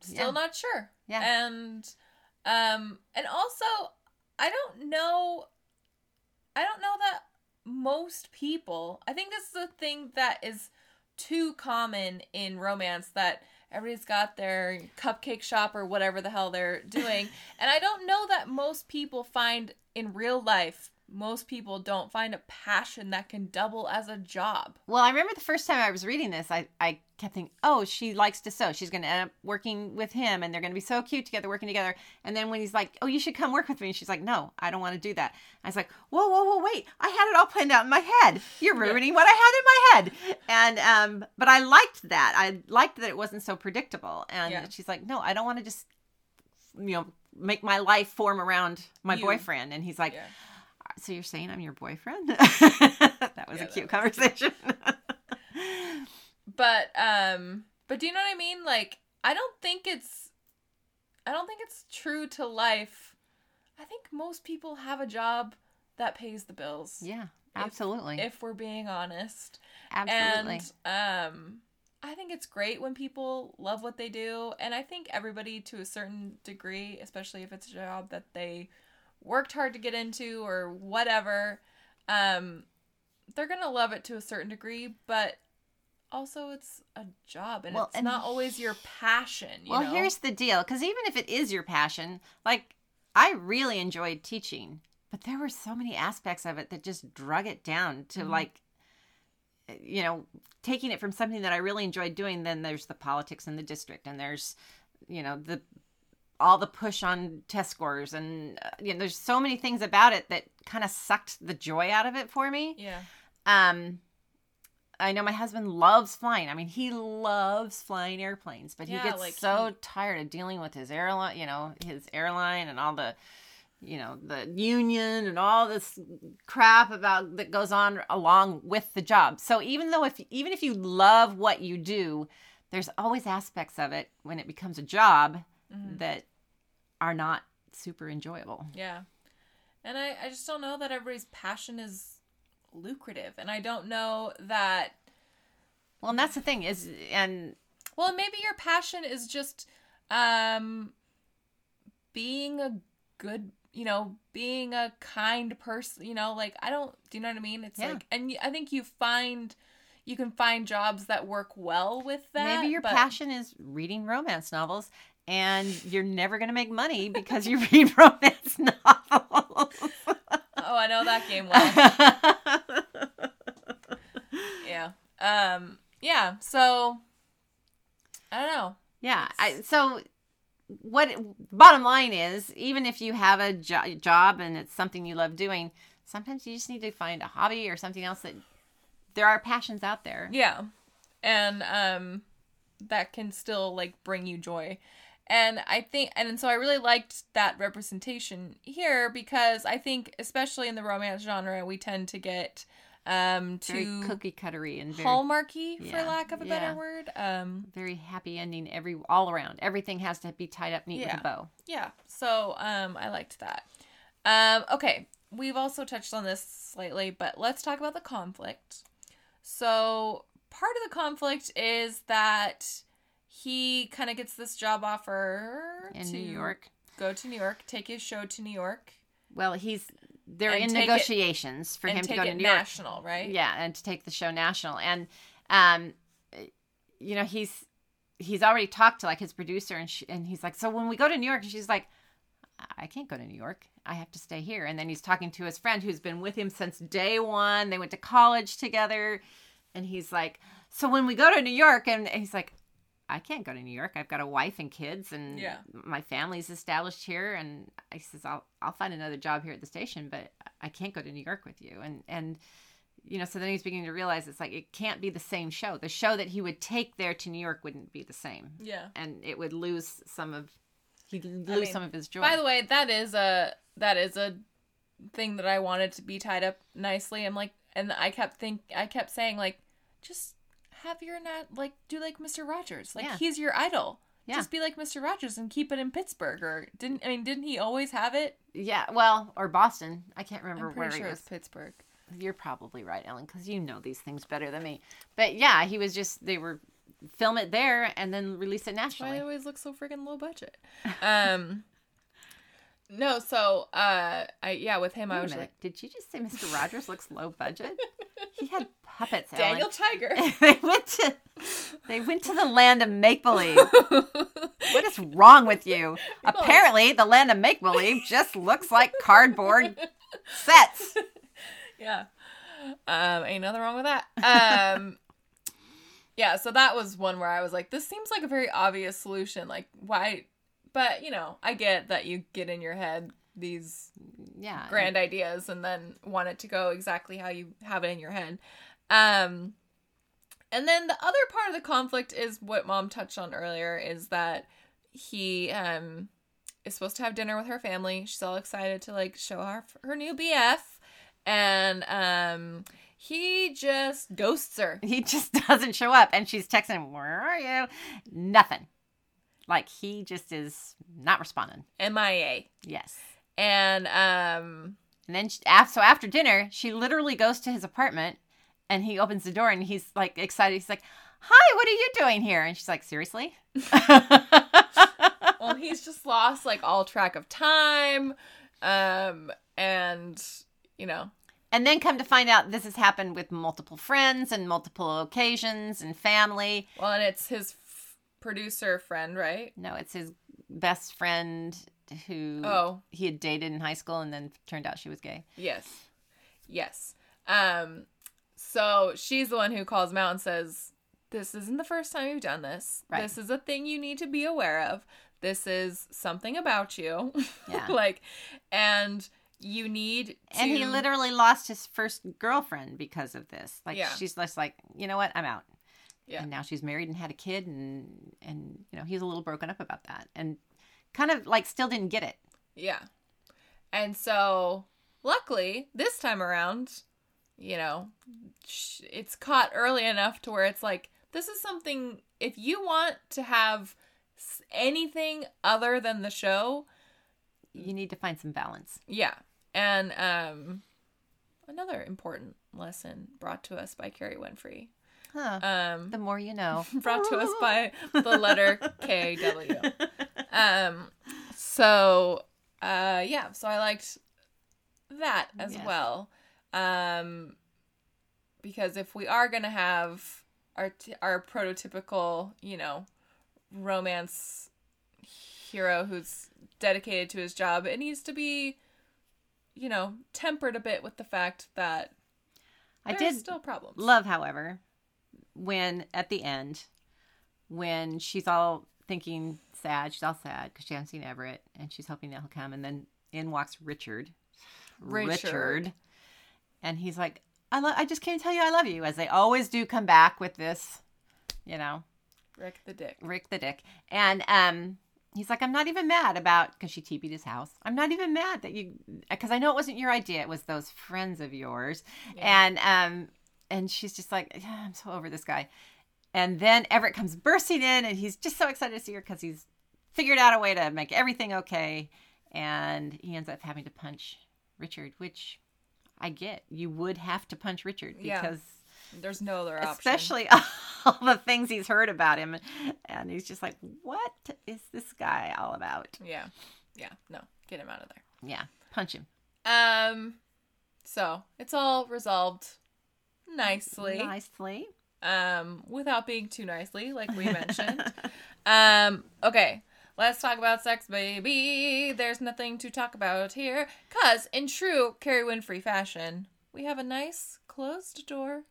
still Yeah. not sure. Yeah. And um and also I don't know I don't know that most people I think this is a thing that is too common in romance that everybody's got their cupcake shop or whatever the hell they're doing. and I don't know that most people find in real life most people don't find a passion that can double as a job. Well, I remember the first time I was reading this, I, I kept thinking, oh, she likes to sew. She's going to end up working with him and they're going to be so cute together, working together. And then when he's like, oh, you should come work with me. And she's like, no, I don't want to do that. I was like, whoa, whoa, whoa, wait. I had it all planned out in my head. You're ruining what I had in my head. And, um, but I liked that. I liked that it wasn't so predictable. And Yeah. she's like, no, I don't want to just, you know, make my life form around my You. boyfriend. And he's like, Yeah. So you're saying I'm your boyfriend? that was Yeah, a cute was conversation. But um but do you know what I mean? Like I don't think it's I don't think it's true to life. I think most people have a job that pays the bills. yeah, absolutely. If we're being honest. absolutely. And um I think it's great when people love what they do and I think everybody to a certain degree, especially if it's a job that they worked hard to get into or whatever, um they're going to love it to a certain degree, but also it's a job and Well, it's and not always your passion, you well, know? here's the deal because even if it is your passion, like I really enjoyed teaching, but there were so many aspects of it that just drug it down to Mhm. like, you know, taking it from something that I really enjoyed doing. Then there's the politics in the district, and there's, you know, the all the push on test scores, and uh, you know, there's so many things about it that kind of sucked the joy out of it for me. yeah. Um, I know my husband loves flying. I mean, he loves flying airplanes, but Yeah, he gets like so he- tired of dealing with his airline, you know, his airline and all the, you know, the union and all this crap about that goes on along with the job. So even though if even if you love what you do, there's always aspects of it when it becomes a job Mhm. that are not super enjoyable. Yeah. And I, I just don't know that everybody's passion is lucrative. And I don't know that Well, and that's the thing is, and well maybe your passion is just um being a good you know, being a kind person, you know, like I don't do you know what I mean? It's Yeah. like and I think you find you can find jobs that work well with that. Maybe your but- passion is reading romance novels and you're never going to make money because you read romance novels. Oh, I know that game well. yeah. Um yeah, so I don't know. yeah. I, so, what bottom line is, even if you have a jo- job and it's something you love doing, sometimes you just need to find a hobby or something else that there are passions out there. Yeah. And um that can still like bring you joy. And I think and so I really liked that representation here because I think especially in the romance genre we tend to get um too cookie cuttery and very, hallmarky for Yeah, lack of a yeah. better word. Um very happy ending every all around. Everything has to be tied up neat Yeah. with a bow. yeah. So um I liked that. Um okay, we've also touched on this slightly, but let's talk about the conflict. So part of the conflict is that he kind of gets this job offer In to New York. go to New York, take his show to New York, Well, he's they're in take it- negotiations for him to go to New York. national, right? Yeah, and to take the show national. And um you know, he's he's already talked to like his producer and she, and he's like, "So when we go to New York," and she's like, I can't go to New York. I have to stay here. And then he's talking to his friend who's been with him since day one. They went to college together. And he's like, So when we go to New York, and he's like, I can't go to New York. I've got a wife and kids, and Yeah. my family's established here. And I says, I'll I'll find another job here at the station, but I can't go to New York with you. And and you know, so then he's beginning to realize it's like it can't be the same show. The show that he would take there to New York wouldn't be the same, Yeah. and it would lose some of he'd lose mean, some of his joy. By the way, that is a that is a thing that I wanted to be tied up nicely. I'm like, and I kept think I kept saying like, just have your nat like do like Mr. Rogers, like Yeah. he's your idol. Yeah. Just be like Mr. Rogers and keep it in Pittsburgh, or didn't I mean? Didn't he always have it? yeah, well, or Boston. I can't remember I'm where sure was. Pittsburgh. You're probably right, Ellen, because you know these things better than me. But yeah, he was just they were film it there and then release it Why nationally. it always looks so freaking low budget. Um, no, so uh, I yeah, with him Wait I was like Did you just say Mr. Rogers looks low budget? he had puppets. Daniel. Tiger. they went to they went to the land of make believe. what is wrong with you? Apparently, the land of make believe just looks like cardboard sets. Yeah. Um, ain't nothing wrong with that. Um, yeah, so that was one where I was like, this seems like a very obvious solution. Like, why? But, you know, I get that you get in your head these Yeah, grand ideas and then want it to go exactly how you have it in your head. Um, and then the other part of the conflict is what mom touched on earlier is that he um is supposed to have dinner with her family. She's all excited to like show her her new BF and um he just ghosts her. he just doesn't show up, and she's texting "Where are you?" Nothing. Like he just is not responding. MIA. Yes. And um And then, she, so after dinner, she literally goes to his apartment, and he opens the door, and he's like excited. He's like, "Hi, what are you doing here?" And she's like, "Seriously?" well he's just lost like all track of time um and you know and then come to find out, this has happened with multiple friends and multiple occasions and family. well and it's his producer friend right No, it's his best friend who oh he had dated in high school, and then turned out she was gay. yes yes um so she's the one who calls him out and says this isn't the first time you've done this Right. this is a thing you need to be aware of this is something about you Yeah. like and you need to And he literally lost his first girlfriend because of this. Like Yeah. she's just like, you know what, I'm out. Yeah. And now she's married and had a kid, and and you know he's a little broken up about that, and kind of like still didn't get it. Yeah. And so, luckily, this time around, you know, it's caught early enough to where it's like, this is something, if you want to have anything other than the show, You need to find some balance. yeah. And um, another important lesson brought to us by Kerry Winfrey. Huh. Um, the more you know. brought to us by the letter KW. Um, so uh, yeah, so I liked that as Yes. well. Um, because if we are gonna have our t- our prototypical, you know, romance hero who's dedicated to his job, it needs to be, you know, tempered a bit with the fact that I did still problems. love, however, when at the end, when she's all thinking sad, she's all sad because she hasn't seen Everett, and she's hoping that he'll come, and then in walks Richard. Richard. and he's like, "I love. I just can't tell you I love you," as they always do. Come back with this, you know, Rick the Dick. Rick the Dick, and um. He's like, I'm not even mad about because she TP'd his house. I'm not even mad that you because I know it wasn't your idea. It was those friends of yours, and um, and she's just like, yeah, I'm so over this guy. And then Everett comes bursting in, and he's just so excited to see her because he's figured out a way to make everything okay. And he ends up having to punch Richard, which I get. You would have to punch Richard Yeah. because, There's no other option. especially all the things he's heard about him, and he's just like, what is this guy all about? Yeah. Yeah. No. Get him out of there. Yeah, punch him Um so it's all resolved nicely. nicely. Um without being too nicely, like we mentioned. um okay. Let's talk about sex, baby. There's nothing to talk about here. Cause in true Kerry Winfrey fashion, we have a nice closed door.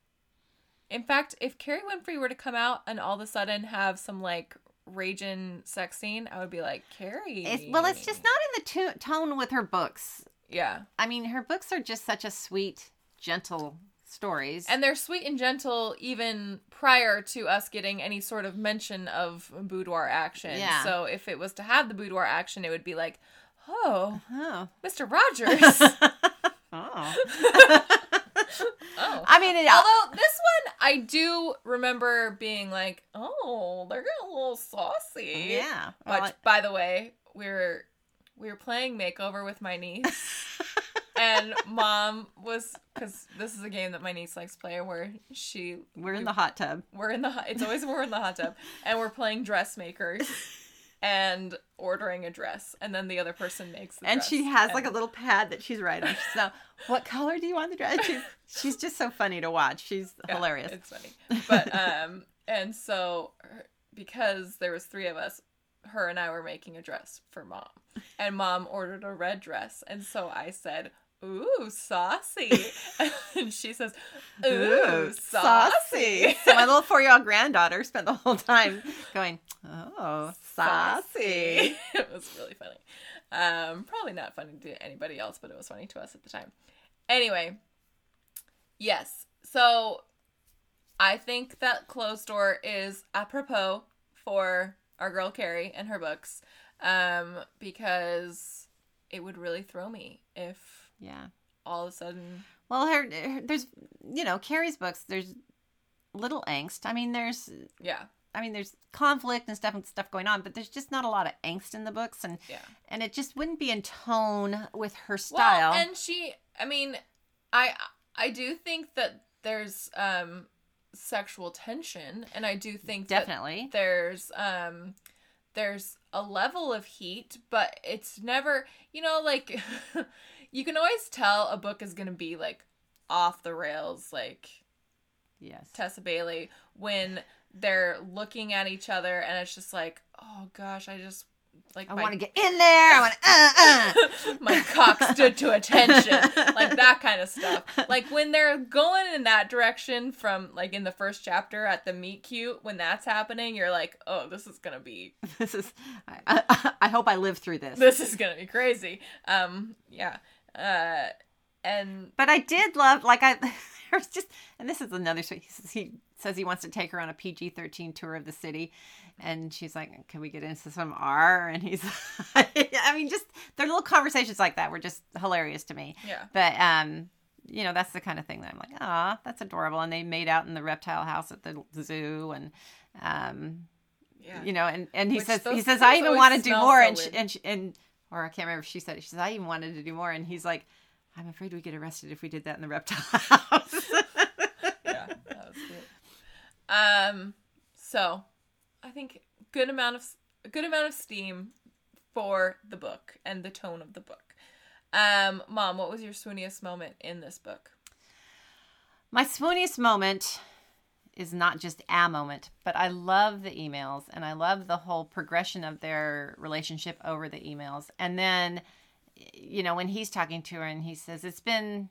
In fact, if Kerry Winfrey were to come out and all of a sudden have some like raging sex scene, I would be like, Kerry. It's, well, it's just not in the to- tone with her books. Yeah. I mean, her books are just such a sweet, gentle stories. And they're sweet and gentle even prior to us getting any sort of mention of boudoir action. Yeah. So if it was to have the boudoir action, it would be like, oh, uh-huh. oh. Mr. Rogers. oh. oh. I mean, it, uh, Although this one, I do remember being like, oh, they're getting a little saucy. yeah. But Well, by the way, we were we were playing makeover with my niece, and mom was because this is a game that my niece likes to play where she we're in the hot tub. we're in the hot- it's always we're in the hot tub and we're playing dressmakers and ordering a dress and then the other person makes the And she has like a little pad that she's writing. She's now, what color do you want the dress? She's, she's just so funny to watch. She's Yeah, hilarious. It's funny. But um and so because there was three of us, her and I were making a dress for mom. And mom ordered a red dress. And so I said, Ooh, saucy. and she says, Ooh, saucy. so my little four-year-old granddaughter spent the whole time going, "Oh, saucy." it was really funny. Um, probably not funny to anybody else, but it was funny to us at the time. Anyway, yes. So I think that closed door is apropos for our girl Kerry and her books, um, because it would really throw me if Yeah. all of a sudden, Well, her, her there's you know Kerry's books. There's little angst. I mean, there's yeah, I mean, there's conflict and stuff and stuff going on, but there's just not a lot of angst in the books, and yeah. and it just wouldn't be in tone with her style. Well, and she, I mean, I I do think that there's um sexual tension, and I do think that Definitely. there's um there's a level of heat, but it's never, you know, like you can always tell a book is gonna be like off the rails, like yes. Tessa Bailey when they're looking at each other, and it's just like, oh gosh, I just like I want to get in there. I want to. Uh, uh. my cock stood to attention like that kind of stuff like when they're going in that direction from like in the first chapter at the meet cute when that's happening you're like oh this is gonna be This is. I, I, I hope I live through this. this is gonna be crazy um yeah uh and But I did love, like I, there's just, and this is another. sweet- He says he says he wants to take her on a PG-13 tour of the city, and she's like, "Can we get into some R?" And he's, I mean, just their little conversations like that were just hilarious to me. yeah But um, you know, that's the kind of thing that I'm like, ah, that's adorable. And they made out in the reptile house at the zoo, and um, yeah you know, and and he Which says he says I even want to do more, so and she, and she, and or I can't remember if she said it. She says I even wanted to do more, and he's like, I'm afraid we get arrested if we did that in the reptile house. yeah that was cute um so i think good amount of a good amount of steam for the book and the tone of the book um mom what was your swooniest moment in this book My swooniest moment is not just a moment, but I love the emails and I love the whole progression of their relationship over the emails. And then, you know, when he's talking to her and he says, It's been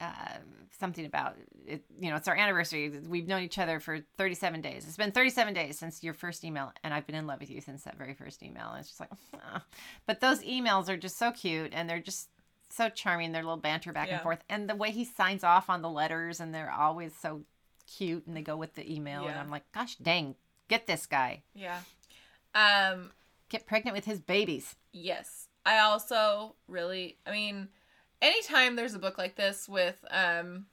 uh, something about it, you know, it's our anniversary. We've known each other for 37 days. It's been 37 days since your first email, and I've been in love with you since that very first email. And it's just like, ah. but those emails are just so cute and they're just so charming. Their little banter back Yeah. and forth, and the way he signs off on the letters, and they're always so cute, and they go with the email. And I'm like, gosh dang, get this guy, Yeah. Um get pregnant with his babies. yes. I also really I mean anytime there's a book like this with um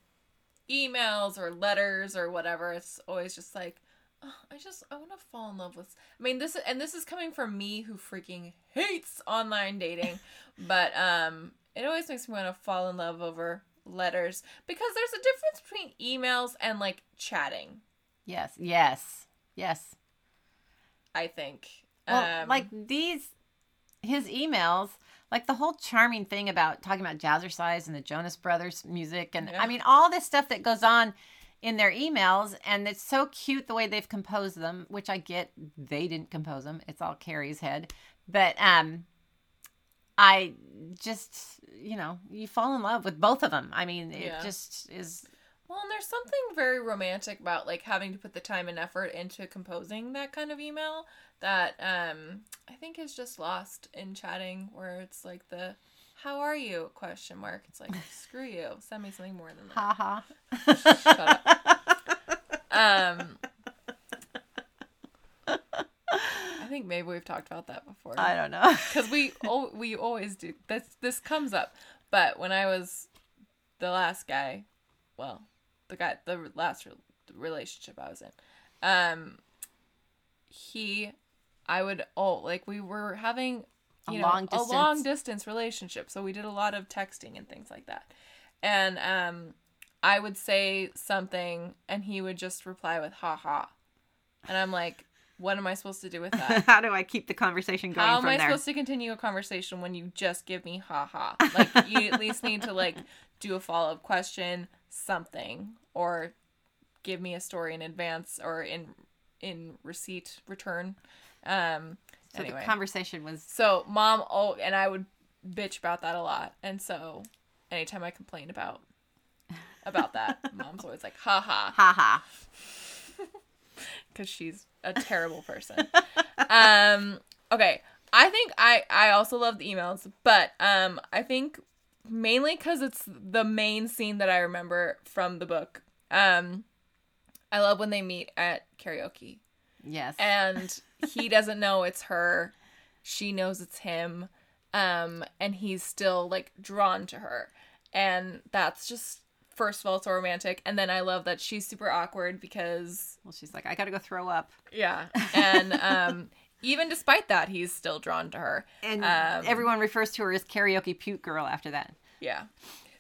emails or letters or whatever, it's always just like oh, I just I want to fall in love with I mean this and this is coming from me who freaking hates online dating, but um it always makes me want to fall in love over letters because there's a difference between emails and like chatting, Yes, yes, yes. I think. Well, um, like these, his emails, like the whole charming thing about talking about jazzercise and the Jonas Brothers music, and Yeah. I mean all this stuff that goes on in their emails, and it's so cute the way they've composed them. Which I get, they didn't compose them; it's all Kerry's head. But um, I just, you know, you fall in love with both of them. I mean, it Yeah. just is. Well, and there's something very romantic about like having to put the time and effort into composing that kind of email that um I think is just lost in chatting where it's like the how are you question mark. It's like screw you. Send me something more than that. Ha ha. Um I think maybe we've talked about that before. I don't know. because we oh, we always do. This this comes up. But when i was the last guy well the guy the last re- relationship i was in um he i would oh like we were having A you know long a long distance relationship. So we did a lot of texting and things like that. And um i would say something and he would just reply with ha ha. And i'm like what am i supposed to do with that How do I keep the conversation going how am I there? supposed to continue a conversation when you just give me ha ha? Like you at least need to like do a follow up question, something, or give me a story in advance or in in receipt return. Um so anyway. the conversation was so mom oh and I would bitch about that a lot. And so anytime I complained about about that, mom's always like ha ha ha ha. Because she's a terrible person. um, okay, I think I I also love the emails, but um, I think mainly because it's the main scene that I remember from the book. Um, I love when they meet at karaoke Yes. and he doesn't know it's her. She knows it's him. Um, and he's still like drawn to her. And that's just first of all so romantic. And then I love that she's super awkward because well, she's like, I got to go throw up. yeah. And um even despite that, he's still drawn to her. And Um, everyone refers to her as karaoke puke girl after that. Yeah.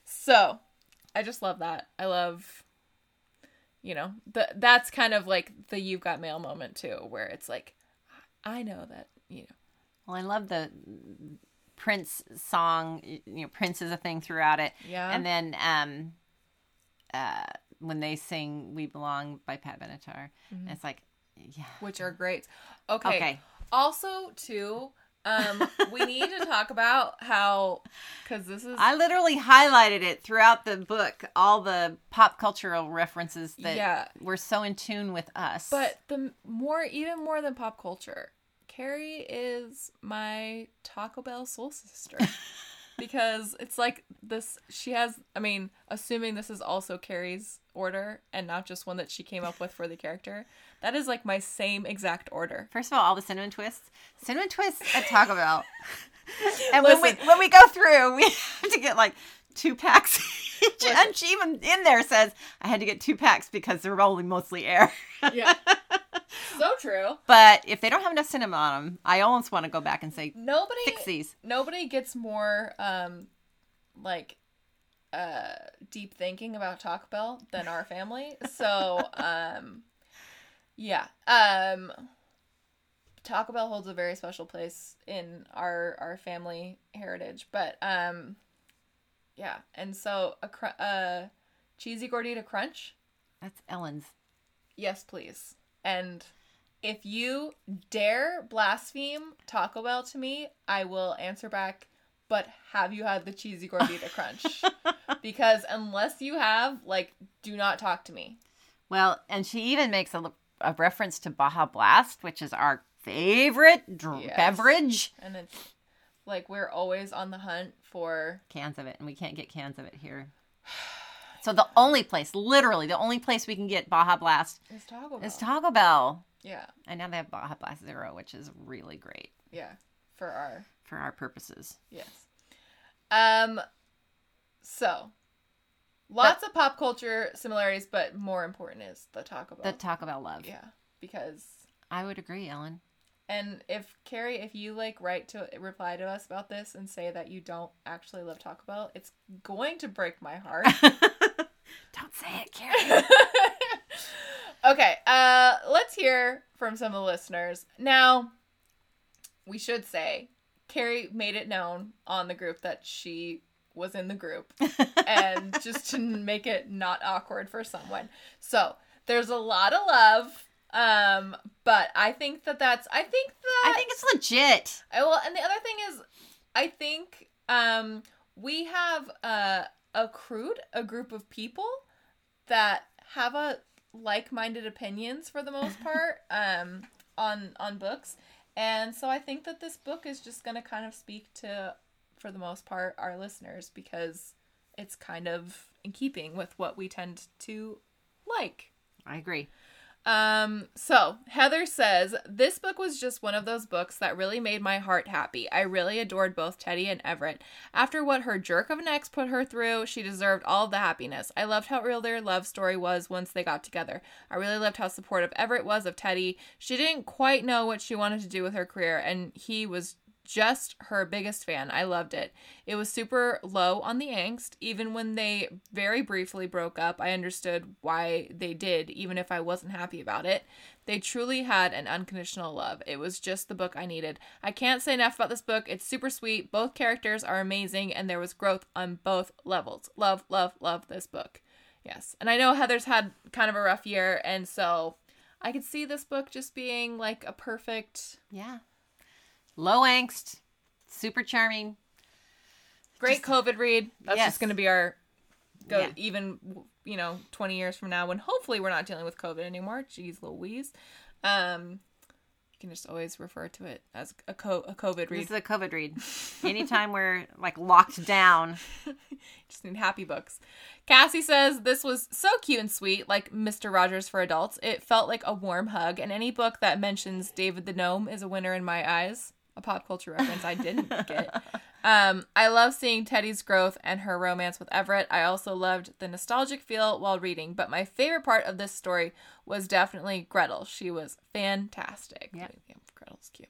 So I just love that. I love you know, the that's kind of like the you've got mail moment too, where it's like I know that, you know. Well, I love the Prince song. You know, Prince is a thing throughout it. Yeah. And then um, uh, when they sing "We Belong" by Pat Benatar, Mm-hmm. it's like, yeah. which are great. Okay. Okay. Also, too, um, we need to talk about how because this is I literally highlighted it throughout the book. All the pop cultural references that Yeah. were so in tune with us. but the more even more than pop culture. Kerry is my Taco Bell soul sister. because it's like this she has I mean, assuming this is also Kerry's order and not just one that she came up with for the character, that is like my same exact order. First of all, all the cinnamon twists, cinnamon twists at Taco Bell. and when we when we go through, we have to get like two packs. each. and she even in there says, "I had to get two packs because they're only mostly air." Yeah. so true. but if they don't have enough cinnamon on them, I almost want to go back and say, Nobody "Fix these." nobody gets more um like uh deep thinking about Taco Bell than our family. So um yeah. Um Taco Bell holds a very special place in our our family heritage, but um yeah. And so a cr- uh cheesy gordita crunch? That's Ellen's. Yes, please. And if you dare blaspheme Taco Bell to me, I will answer back, but have you had the cheesy gordita crunch? because unless you have, like, do not talk to me. Well, and she even makes a, a reference to Baja Blast, which is our favorite dr- Yes. beverage. And it's like we're always on the hunt for Cans of it, and we can't get cans of it here. So the only place, literally, the only place we can get Baja Blast is Taco Bell. is Taco Bell. Yeah. And now they have Baja Blast Zero, which is really great Yeah. For our for our purposes. yes. Um so lots of pop culture similarities, but more important is the Taco Bell. The Taco Bell love. yeah. Because I would agree, Ellen. And if Kerry, if you like write to reply to us about this and say that you don't actually love Taco Bell, it's going to break my heart. Don't say it, Kerry. okay, uh let's hear from some of the listeners. Now, we should say Kerry made it known on the group that she was in the group and just to make it not awkward for someone. So there's a lot of love. Um, but I think that that's, I think that, I think it's legit. I well, and the other thing is, I think um we have uh accrued a group of people that have a like-minded opinions for the most part um on on books, and so I think that this book is just going to kind of speak to, for the most part, our listeners because it's kind of in keeping with what we tend to like. I agree. Um, so Heather says, This book was just one of those books that really made my heart happy. I really adored both Teddy and Everett. After what her jerk of an ex put her through, she deserved all the happiness. I loved how real their love story was once they got together. I really loved how supportive Everett was of Teddy. She didn't quite know what she wanted to do with her career, and he was just her biggest fan. I loved it. It was super low on the angst. Even when they very briefly broke up, I understood why they did, even if I wasn't happy about it. They truly had an unconditional love. It was just the book I needed. I can't say enough about this book. It's super sweet. Both characters are amazing, and there was growth on both levels. Love, love, love this book. Yes. And I know Heather's had kind of a rough year, and so I could see this book just being like a perfect Yeah. Low angst, super charming. Great COVID read. That's Yes. just going to be our go Yeah. even you know 20 years from now when hopefully we're not dealing with COVID anymore. Jeez Louise. Um you can just always refer to it as a co- a COVID This is a COVID read. Anytime we're like locked down. just need happy books. Cassie says this was so cute and sweet, like Mr. Rogers for adults. It felt like a warm hug, and any book that mentions David the Gnome is a winner in my eyes. A pop culture reference I didn't get. Um, I love seeing Teddy's growth and her romance with Everett. I also loved the nostalgic feel while reading, but my favorite part of this story was definitely Gretel. She was fantastic. Yeah. Gretel's cute.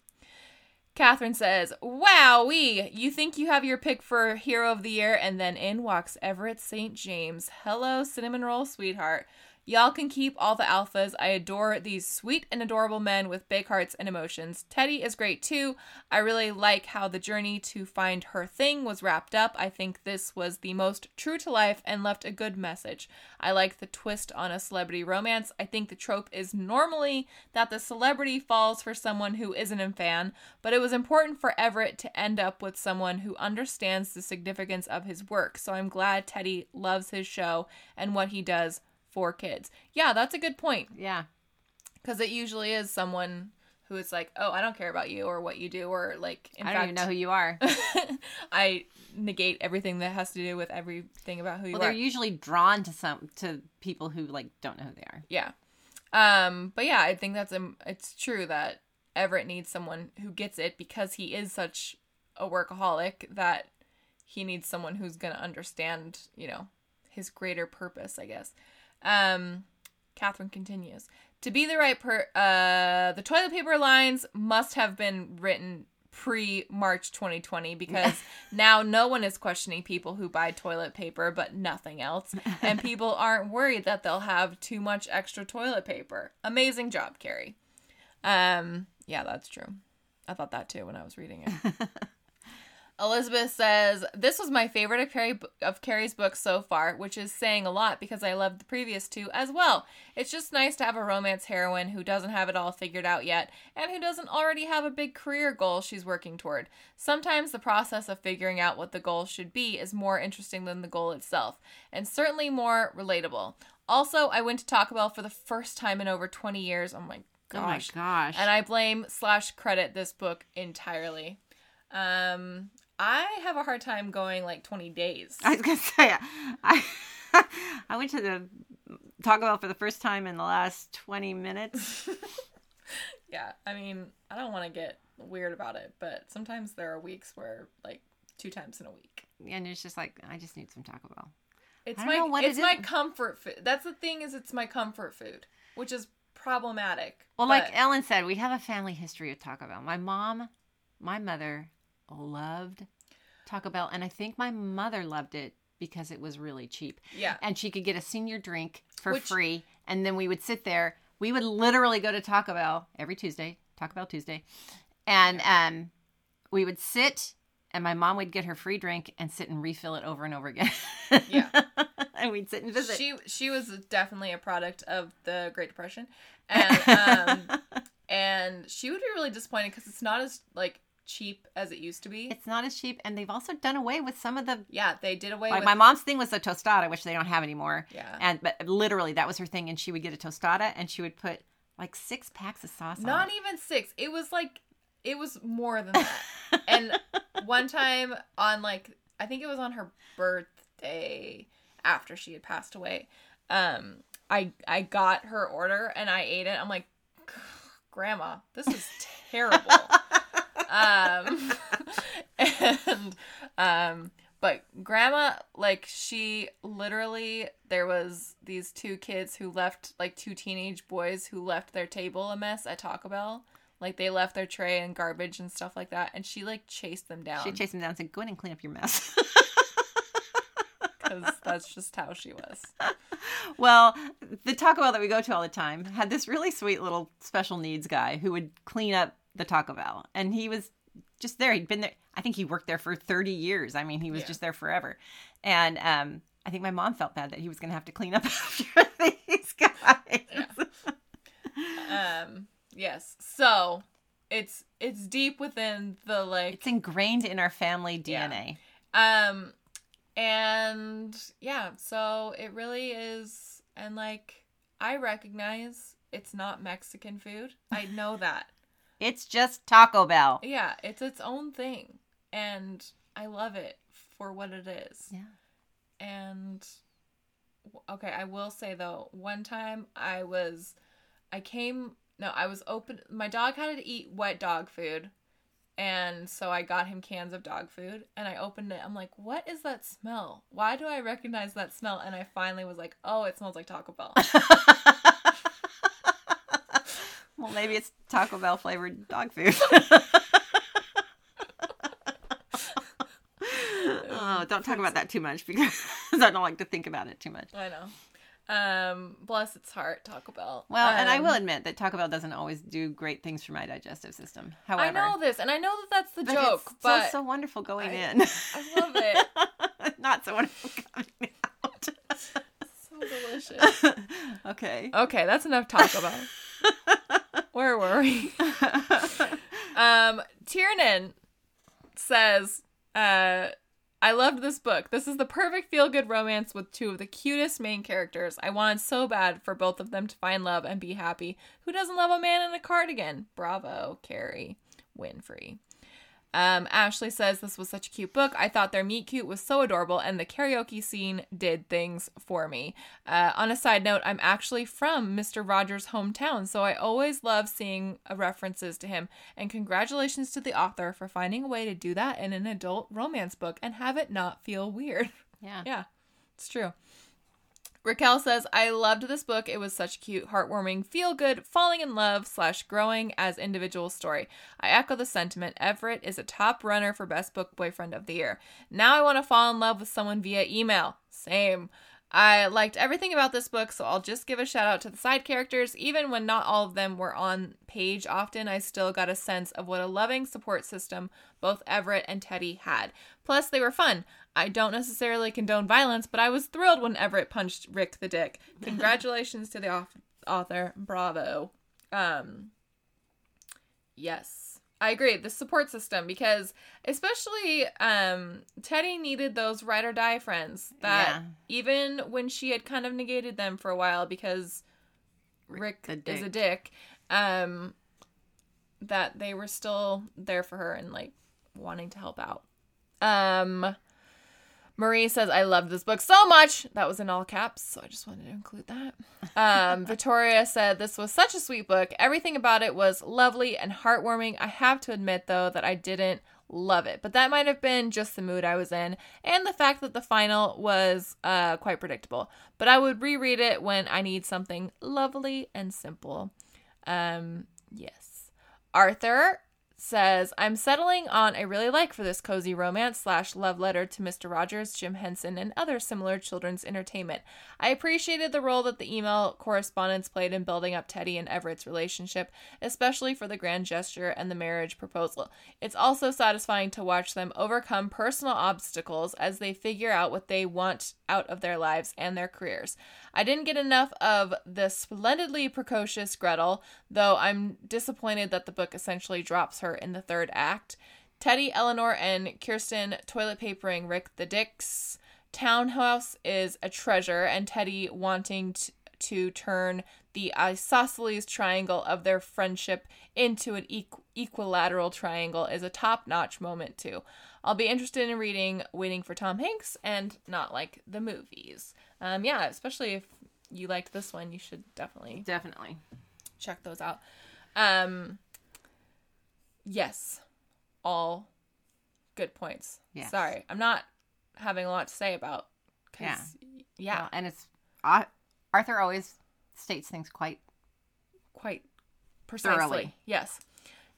Catherine says, Wowee! You think you have your pick for Hero of the Year, and then in walks Everett St. James. Hello, cinnamon roll sweetheart. Y'all can keep all the alphas. I adore these sweet and adorable men with big hearts and emotions. Teddy is great too. I really like how the journey to find her thing was wrapped up. I think this was the most true to life and left a good message. I like the twist on a celebrity romance. I think the trope is normally that the celebrity falls for someone who isn't a fan, but it was important for Everett to end up with someone who understands the significance of his work. So I'm glad Teddy loves his show and what he does for kids. Yeah, that's a good point Yeah. because it usually is someone who is like, "Oh, I don't care about you or what you do," or like, in I fact, don't even know who you are. I negate everything that has to do with everything about who you Well, are. they're usually drawn to some to people who like don't know who they are. Yeah. Um, but yeah, I think that's um, it's true that Everett needs someone who gets it because he is such a workaholic that he needs someone who's going to understand, you know, his greater purpose, I guess. Um, Catherine continues. To be the right per uh the toilet paper lines must have been written pre March 2020 because now no one is questioning people who buy toilet paper but nothing else and people aren't worried that they'll have too much extra toilet paper. Amazing job, Kerry. Um yeah, that's true. I thought that too when I was reading it. Elizabeth says, This was my favorite of, Kerry, of Kerry's books so far, which is saying a lot because I loved the previous two as well. It's just nice to have a romance heroine who doesn't have it all figured out yet and who doesn't already have a big career goal she's working toward. Sometimes the process of figuring out what the goal should be is more interesting than the goal itself, and certainly more relatable. Also, I went to Taco Bell for the first time in over 20 years. Oh my gosh. Oh my gosh. And I blame slash credit this book entirely. Um, I have a hard time going like 20 days. I was gonna say I I went to the Taco Bell for the first time in the last twenty minutes. yeah, I mean, I don't want to get weird about it, but sometimes there are weeks where like two times in a week. and it's just like I just need some Taco Bell. It's I don't my it's it my comfort food. That's the thing is it's my comfort food, which is problematic. Well, like Ellen said, we have a family history of Taco Bell. My mom, my mother loved Taco Bell, and I think my mother loved it because it was really cheap. yeah. And she could get a senior drink for Which- free, and then we would sit there. We would literally go to Taco Bell every Tuesday, Taco Bell Tuesday, and um, we would sit and my mom would get her free drink and sit and refill it over and over again. Yeah. and we'd sit and visit. She she was definitely a product of the Great Depression, and um, and she would be really disappointed because it's not as like cheap as it used to be. it's not as cheap, and they've also done away with some of the. yeah, they did away Like with my mom's thing was a tostada, which they don't have anymore. Yeah. And but literally that was her thing, and she would get a tostada, and she would put like six packs of sauce. on not even six. It was like it was more than that. and one time on like I think it was on her birthday after she had passed away. Um, I I got her order and I ate it. I'm like, Grandma, this is terrible. um, and um, but Grandma, like she literally, there was these two kids who left, like two teenage boys who left their table a mess at Taco Bell. Like they left their tray and garbage and stuff like that, and she like chased them down She chased them down and said, "Go in and clean up your mess." because that's just how she was. well, the Taco Bell that we go to all the time had this really sweet little special needs guy who would clean up the Taco Bell, and he was just there. He'd been there. I think he worked there for thirty years. I mean, he was Yeah. just there forever. And um, I think my mom felt bad that he was going to have to clean up after these guys. Um, yes. So it's it's deep within the like It's ingrained in our family Yeah. DNA. Um, and yeah, so it really is, and like I recognize it's not Mexican food. I know that. It's just Taco Bell. Yeah, it's its own thing, and I love it for what it is. Yeah. And okay, I will say though, one time I was, I came. No, I was open. My dog had to eat wet dog food, and so I got him cans of dog food, and I opened it. I'm like, what is that smell? Why do I recognize that smell? And I finally was like, oh, it smells like Taco Bell. well, maybe it's Taco Bell flavored dog food. oh, don't talk about that too much because I don't like to think about it too much. I know. Um, bless its heart, Taco Bell. Well, and I Um, will admit that Taco Bell doesn't always do great things for my digestive system. However, I know this, and I know that that's the but joke, it's but so, so wonderful going I- in. I love it. Not so wonderful coming out. so delicious. okay. Okay, that's enough Taco Bell. Where were we? Um, Tiernan says, uh, I loved this book. This is the perfect feel good romance with two of the cutest main characters. I wanted so bad for both of them to find love and be happy. Who doesn't love a man in a cardigan? Bravo, Kerry Winfrey. Um, Ashley says this was such a cute book. I thought their meet cute was so adorable, and the karaoke scene did things for me. Uh, on a side note, I'm actually from Mr. Rogers' hometown, so I always love seeing uh, references to him. And congratulations to the author for finding a way to do that in an adult romance book and have it not feel weird. Yeah. Yeah, it's true. Raquel says, I loved this book. It was such cute, heartwarming, feel good, falling in love slash growing as individual story. I echo the sentiment. Everett is a top runner for best book boyfriend of the year. Now I want to fall in love with someone via email. Same. I liked everything about this book, so I'll just give a shout out to the side characters. Even when not all of them were on page often, I still got a sense of what a loving support system both Everett and Teddy had. Plus, they were fun. I don't necessarily condone violence, but I was thrilled when Everett punched Rick the Dick. Congratulations to the au- author. Bravo. Um, yes. I agree. The support system because especially um Teddy needed those ride or die friends that Yeah. even when she had kind of negated them for a while because Rick, the is a dick. dick, um that they were still there for her and like wanting to help out. Um Marie says, I love this book so much. That was in all caps, so I just wanted to include that. Um, Victoria said, This was such a sweet book. Everything about it was lovely and heartwarming. I have to admit, though, that I didn't love it, but that might have been just the mood I was in and the fact that the final was uh, quite predictable. But I would reread it when I need something lovely and simple. Um, yes. Arthur says, I'm settling on a really like for this cozy romance slash love letter to Mr. Rogers, Jim Henson, and other similar children's entertainment. I appreciated the role that the email correspondence played in building up Teddy and Everett's relationship, especially for the grand gesture and the marriage proposal. It's also satisfying to watch them overcome personal obstacles as they figure out what they want out of their lives and their careers. I didn't get enough of the splendidly precocious Gretel, though I'm disappointed that the book essentially drops her in the third act. Teddy, Eleanor, and Kirsten toilet papering Rick the Dick's townhouse is a treasure, and Teddy wanting t- to turn the isosceles triangle of their friendship into an equ- equilateral triangle is a top notch moment, too. I'll be interested in reading Waiting for Tom Hanks and not like the movies. Um, yeah, especially if you liked this one, you should definitely Definitely. check those out. Um, yes, all good points. Yes. Sorry, I'm not having a lot to say about. Cause, yeah, Well, and it's Ar- Arthur always states things quite quite precisely. Thoroughly. Yes.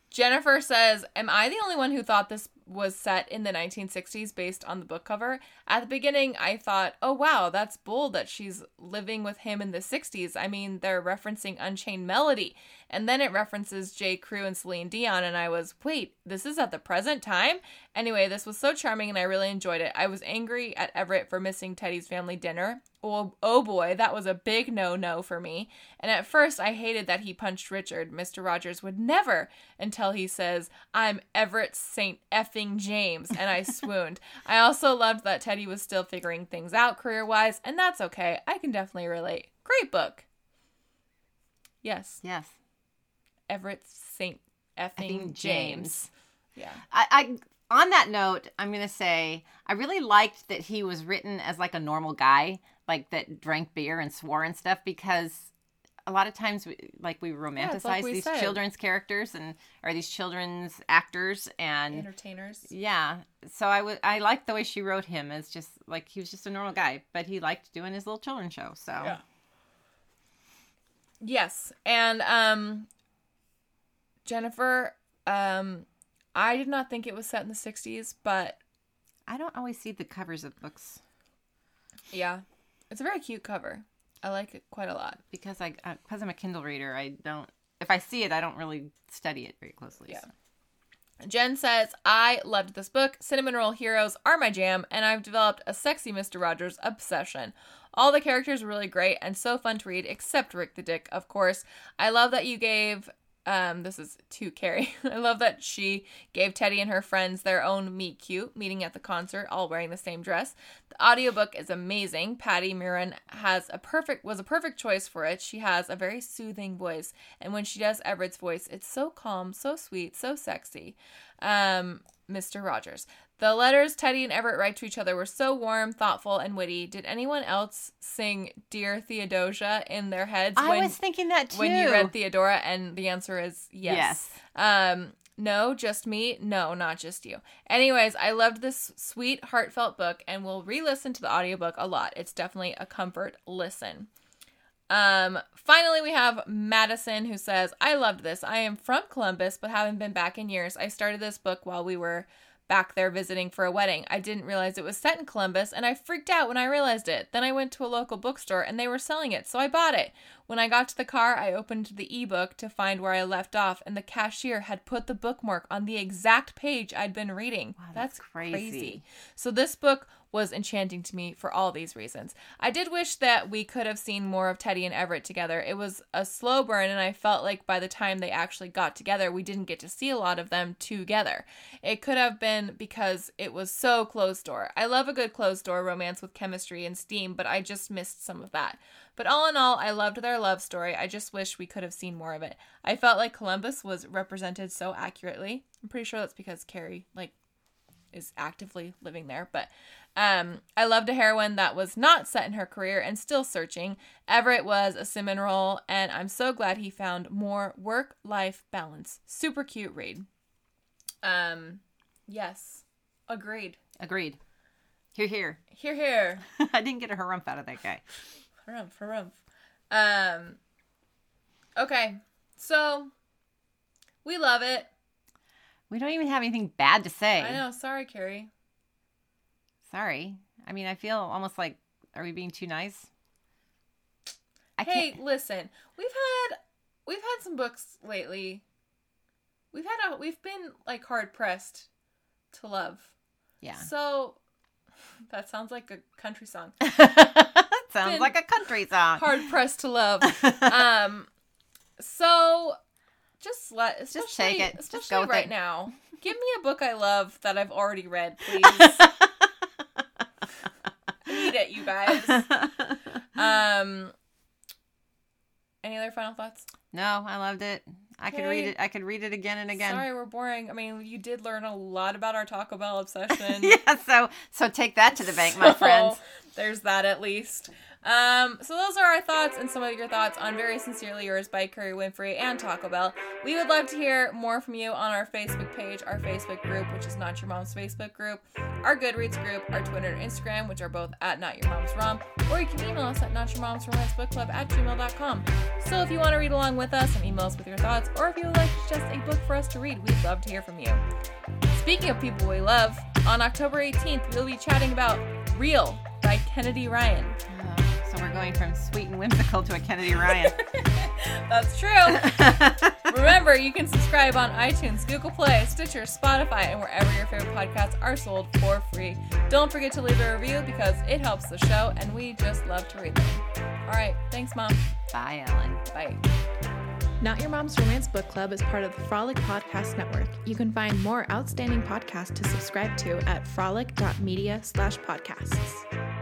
Jennifer says, Am I the only one who thought this was set in the 1960s based on the book cover? At the beginning, I thought, oh wow, that's bold that she's living with him in the 60s. I mean, they're referencing Unchained Melody. And then it references J. Crew and Celine Dion, and I was, wait, this is at the present time? Anyway, this was so charming and I really enjoyed it. I was angry at Everett for missing Teddy's family dinner. Oh, oh boy, that was a big no no for me. And at first, I hated that he punched Richard. Mr. Rogers would never until he says, I'm Everett St. effing James. And I swooned. I also loved that Teddy was still figuring things out career wise, and that's okay. I can definitely relate. Great book. Yes, yes. Everett St. effing Effing James. James. Yeah. I, I on that note, I'm gonna say I really liked that he was written as like a normal guy, like that drank beer and swore and stuff, because a lot of times, we, like we romanticize it's like we these said. children's characters and or these children's actors, and Entertainers. yeah. So I would I liked the way she wrote him as just like he was just a normal guy, but he liked doing his little children's show. So Yeah. Yes, and um Jennifer um I did not think it was set in the 60s, but I don't always see the covers of books yeah. It's a very cute cover. I like it quite a lot. because I uh, because I'm a Kindle reader. I don't if I see it, I don't really study it very closely. Yeah. so. Jen says, I loved this book. Cinnamon Roll Heroes are my jam, and I've developed a sexy Mr. Rogers obsession. All the characters were really great and so fun to read, except Rick the Dick, of course. I love that you gave um this is to Kerry. I love that she gave Teddy and her friends their own meet cute, meeting at the concert, all wearing the same dress. The audiobook is amazing. Patti Murin has a perfect was a perfect choice for it. She has a very soothing voice, and when she does Everett's voice, it's so calm, so sweet, so sexy. Um, Mr. Rogers. The letters Teddy and Everett write to each other were so warm, thoughtful, and witty. Did anyone else sing "Dear Theodosia" in their heads I when was thinking that too. when you read Theodora? And the answer is yes. Yes. Um, no, just me. No, not just you. Anyways, I loved this sweet, heartfelt book and will re listen to the audiobook a lot. It's definitely a comfort listen. Um, finally, we have Madison who says, I loved this. I am from Columbus, but haven't been back in years. I started this book while we were back there visiting for a wedding. I didn't realize it was set in Columbus, and I freaked out when I realized it. Then I went to a local bookstore and they were selling it, so I bought it. When I got to the car, I opened the ebook to find where I left off, and the cashier had put the bookmark on the exact page I'd been reading. Wow, that's crazy. crazy. So this book was enchanting to me for all these reasons. I did wish that we could have seen more of Teddy and Everett together. It was a slow burn, and I felt like by the time they actually got together, we didn't get to see a lot of them together. It could have been because it was so closed door. I love a good closed door romance with chemistry and steam, but I just missed some of that. But all in all, I loved their love story. I just wish we could have seen more of it. I felt like Columbus was represented so accurately. I'm pretty sure that's because Kerry, like, is actively living there. But um, I loved a heroine that was not set in her career and still searching. Everett was a cinnamon roll, and I'm so glad he found more work life balance. Super cute read. Um, yes, agreed. Agreed. Here, here. Here, here. I didn't get a harumph out of that guy. Harumph, harumph. Um, okay, so we love it. We don't even have anything bad to say. I know. Sorry, Kerry. Sorry. I mean, I feel almost like, are we being too nice? I Hey, can't. listen. We've had we've had some books lately. We've had a we've been like hard pressed to love. Yeah. So that sounds like a country song. That sounds Been like a country song. Hard pressed to love. Um so just let especially, Just take it. Just Especially go with right it. now. Give me a book I love that I've already read, please. I it, you guys. Um any other final thoughts? no, I loved it. I could read it. I could read it again and again. Sorry, we're boring. I mean, you did learn a lot about our Taco Bell obsession. yeah. So so take that to the bank, my friends. There's that at least. Um, so those are our thoughts and some of your thoughts on Very Sincerely Yours by Kerry Winfrey and Taco Bell. We would love to hear more from you on our Facebook page, our Facebook group, which is Not Your Mom's Facebook group, our Goodreads group, our Twitter and Instagram, which are both at Not Your Mom's Rom, or you can email us at Not Your Mom's Romance Book Club at gmail.com. So if you want to read along with us and email us with your thoughts, or if you would like just a book for us to read, we'd love to hear from you. Speaking of people we love, on October 18th, we'll be chatting about Real by Kennedy Ryan. So we're going from sweet and whimsical to a Kennedy Ryan. That's true. Remember, you can subscribe on iTunes, Google Play, Stitcher, Spotify, and wherever your favorite podcasts are sold for free. Don't forget to leave a review because it helps the show, and we just love to read them. All right, thanks, Mom. Bye, Ellen. Bye. Not Your Mom's Romance Book Club is part of the Frolic Podcast Network. You can find more outstanding podcasts to subscribe to at frolic.media slash podcasts.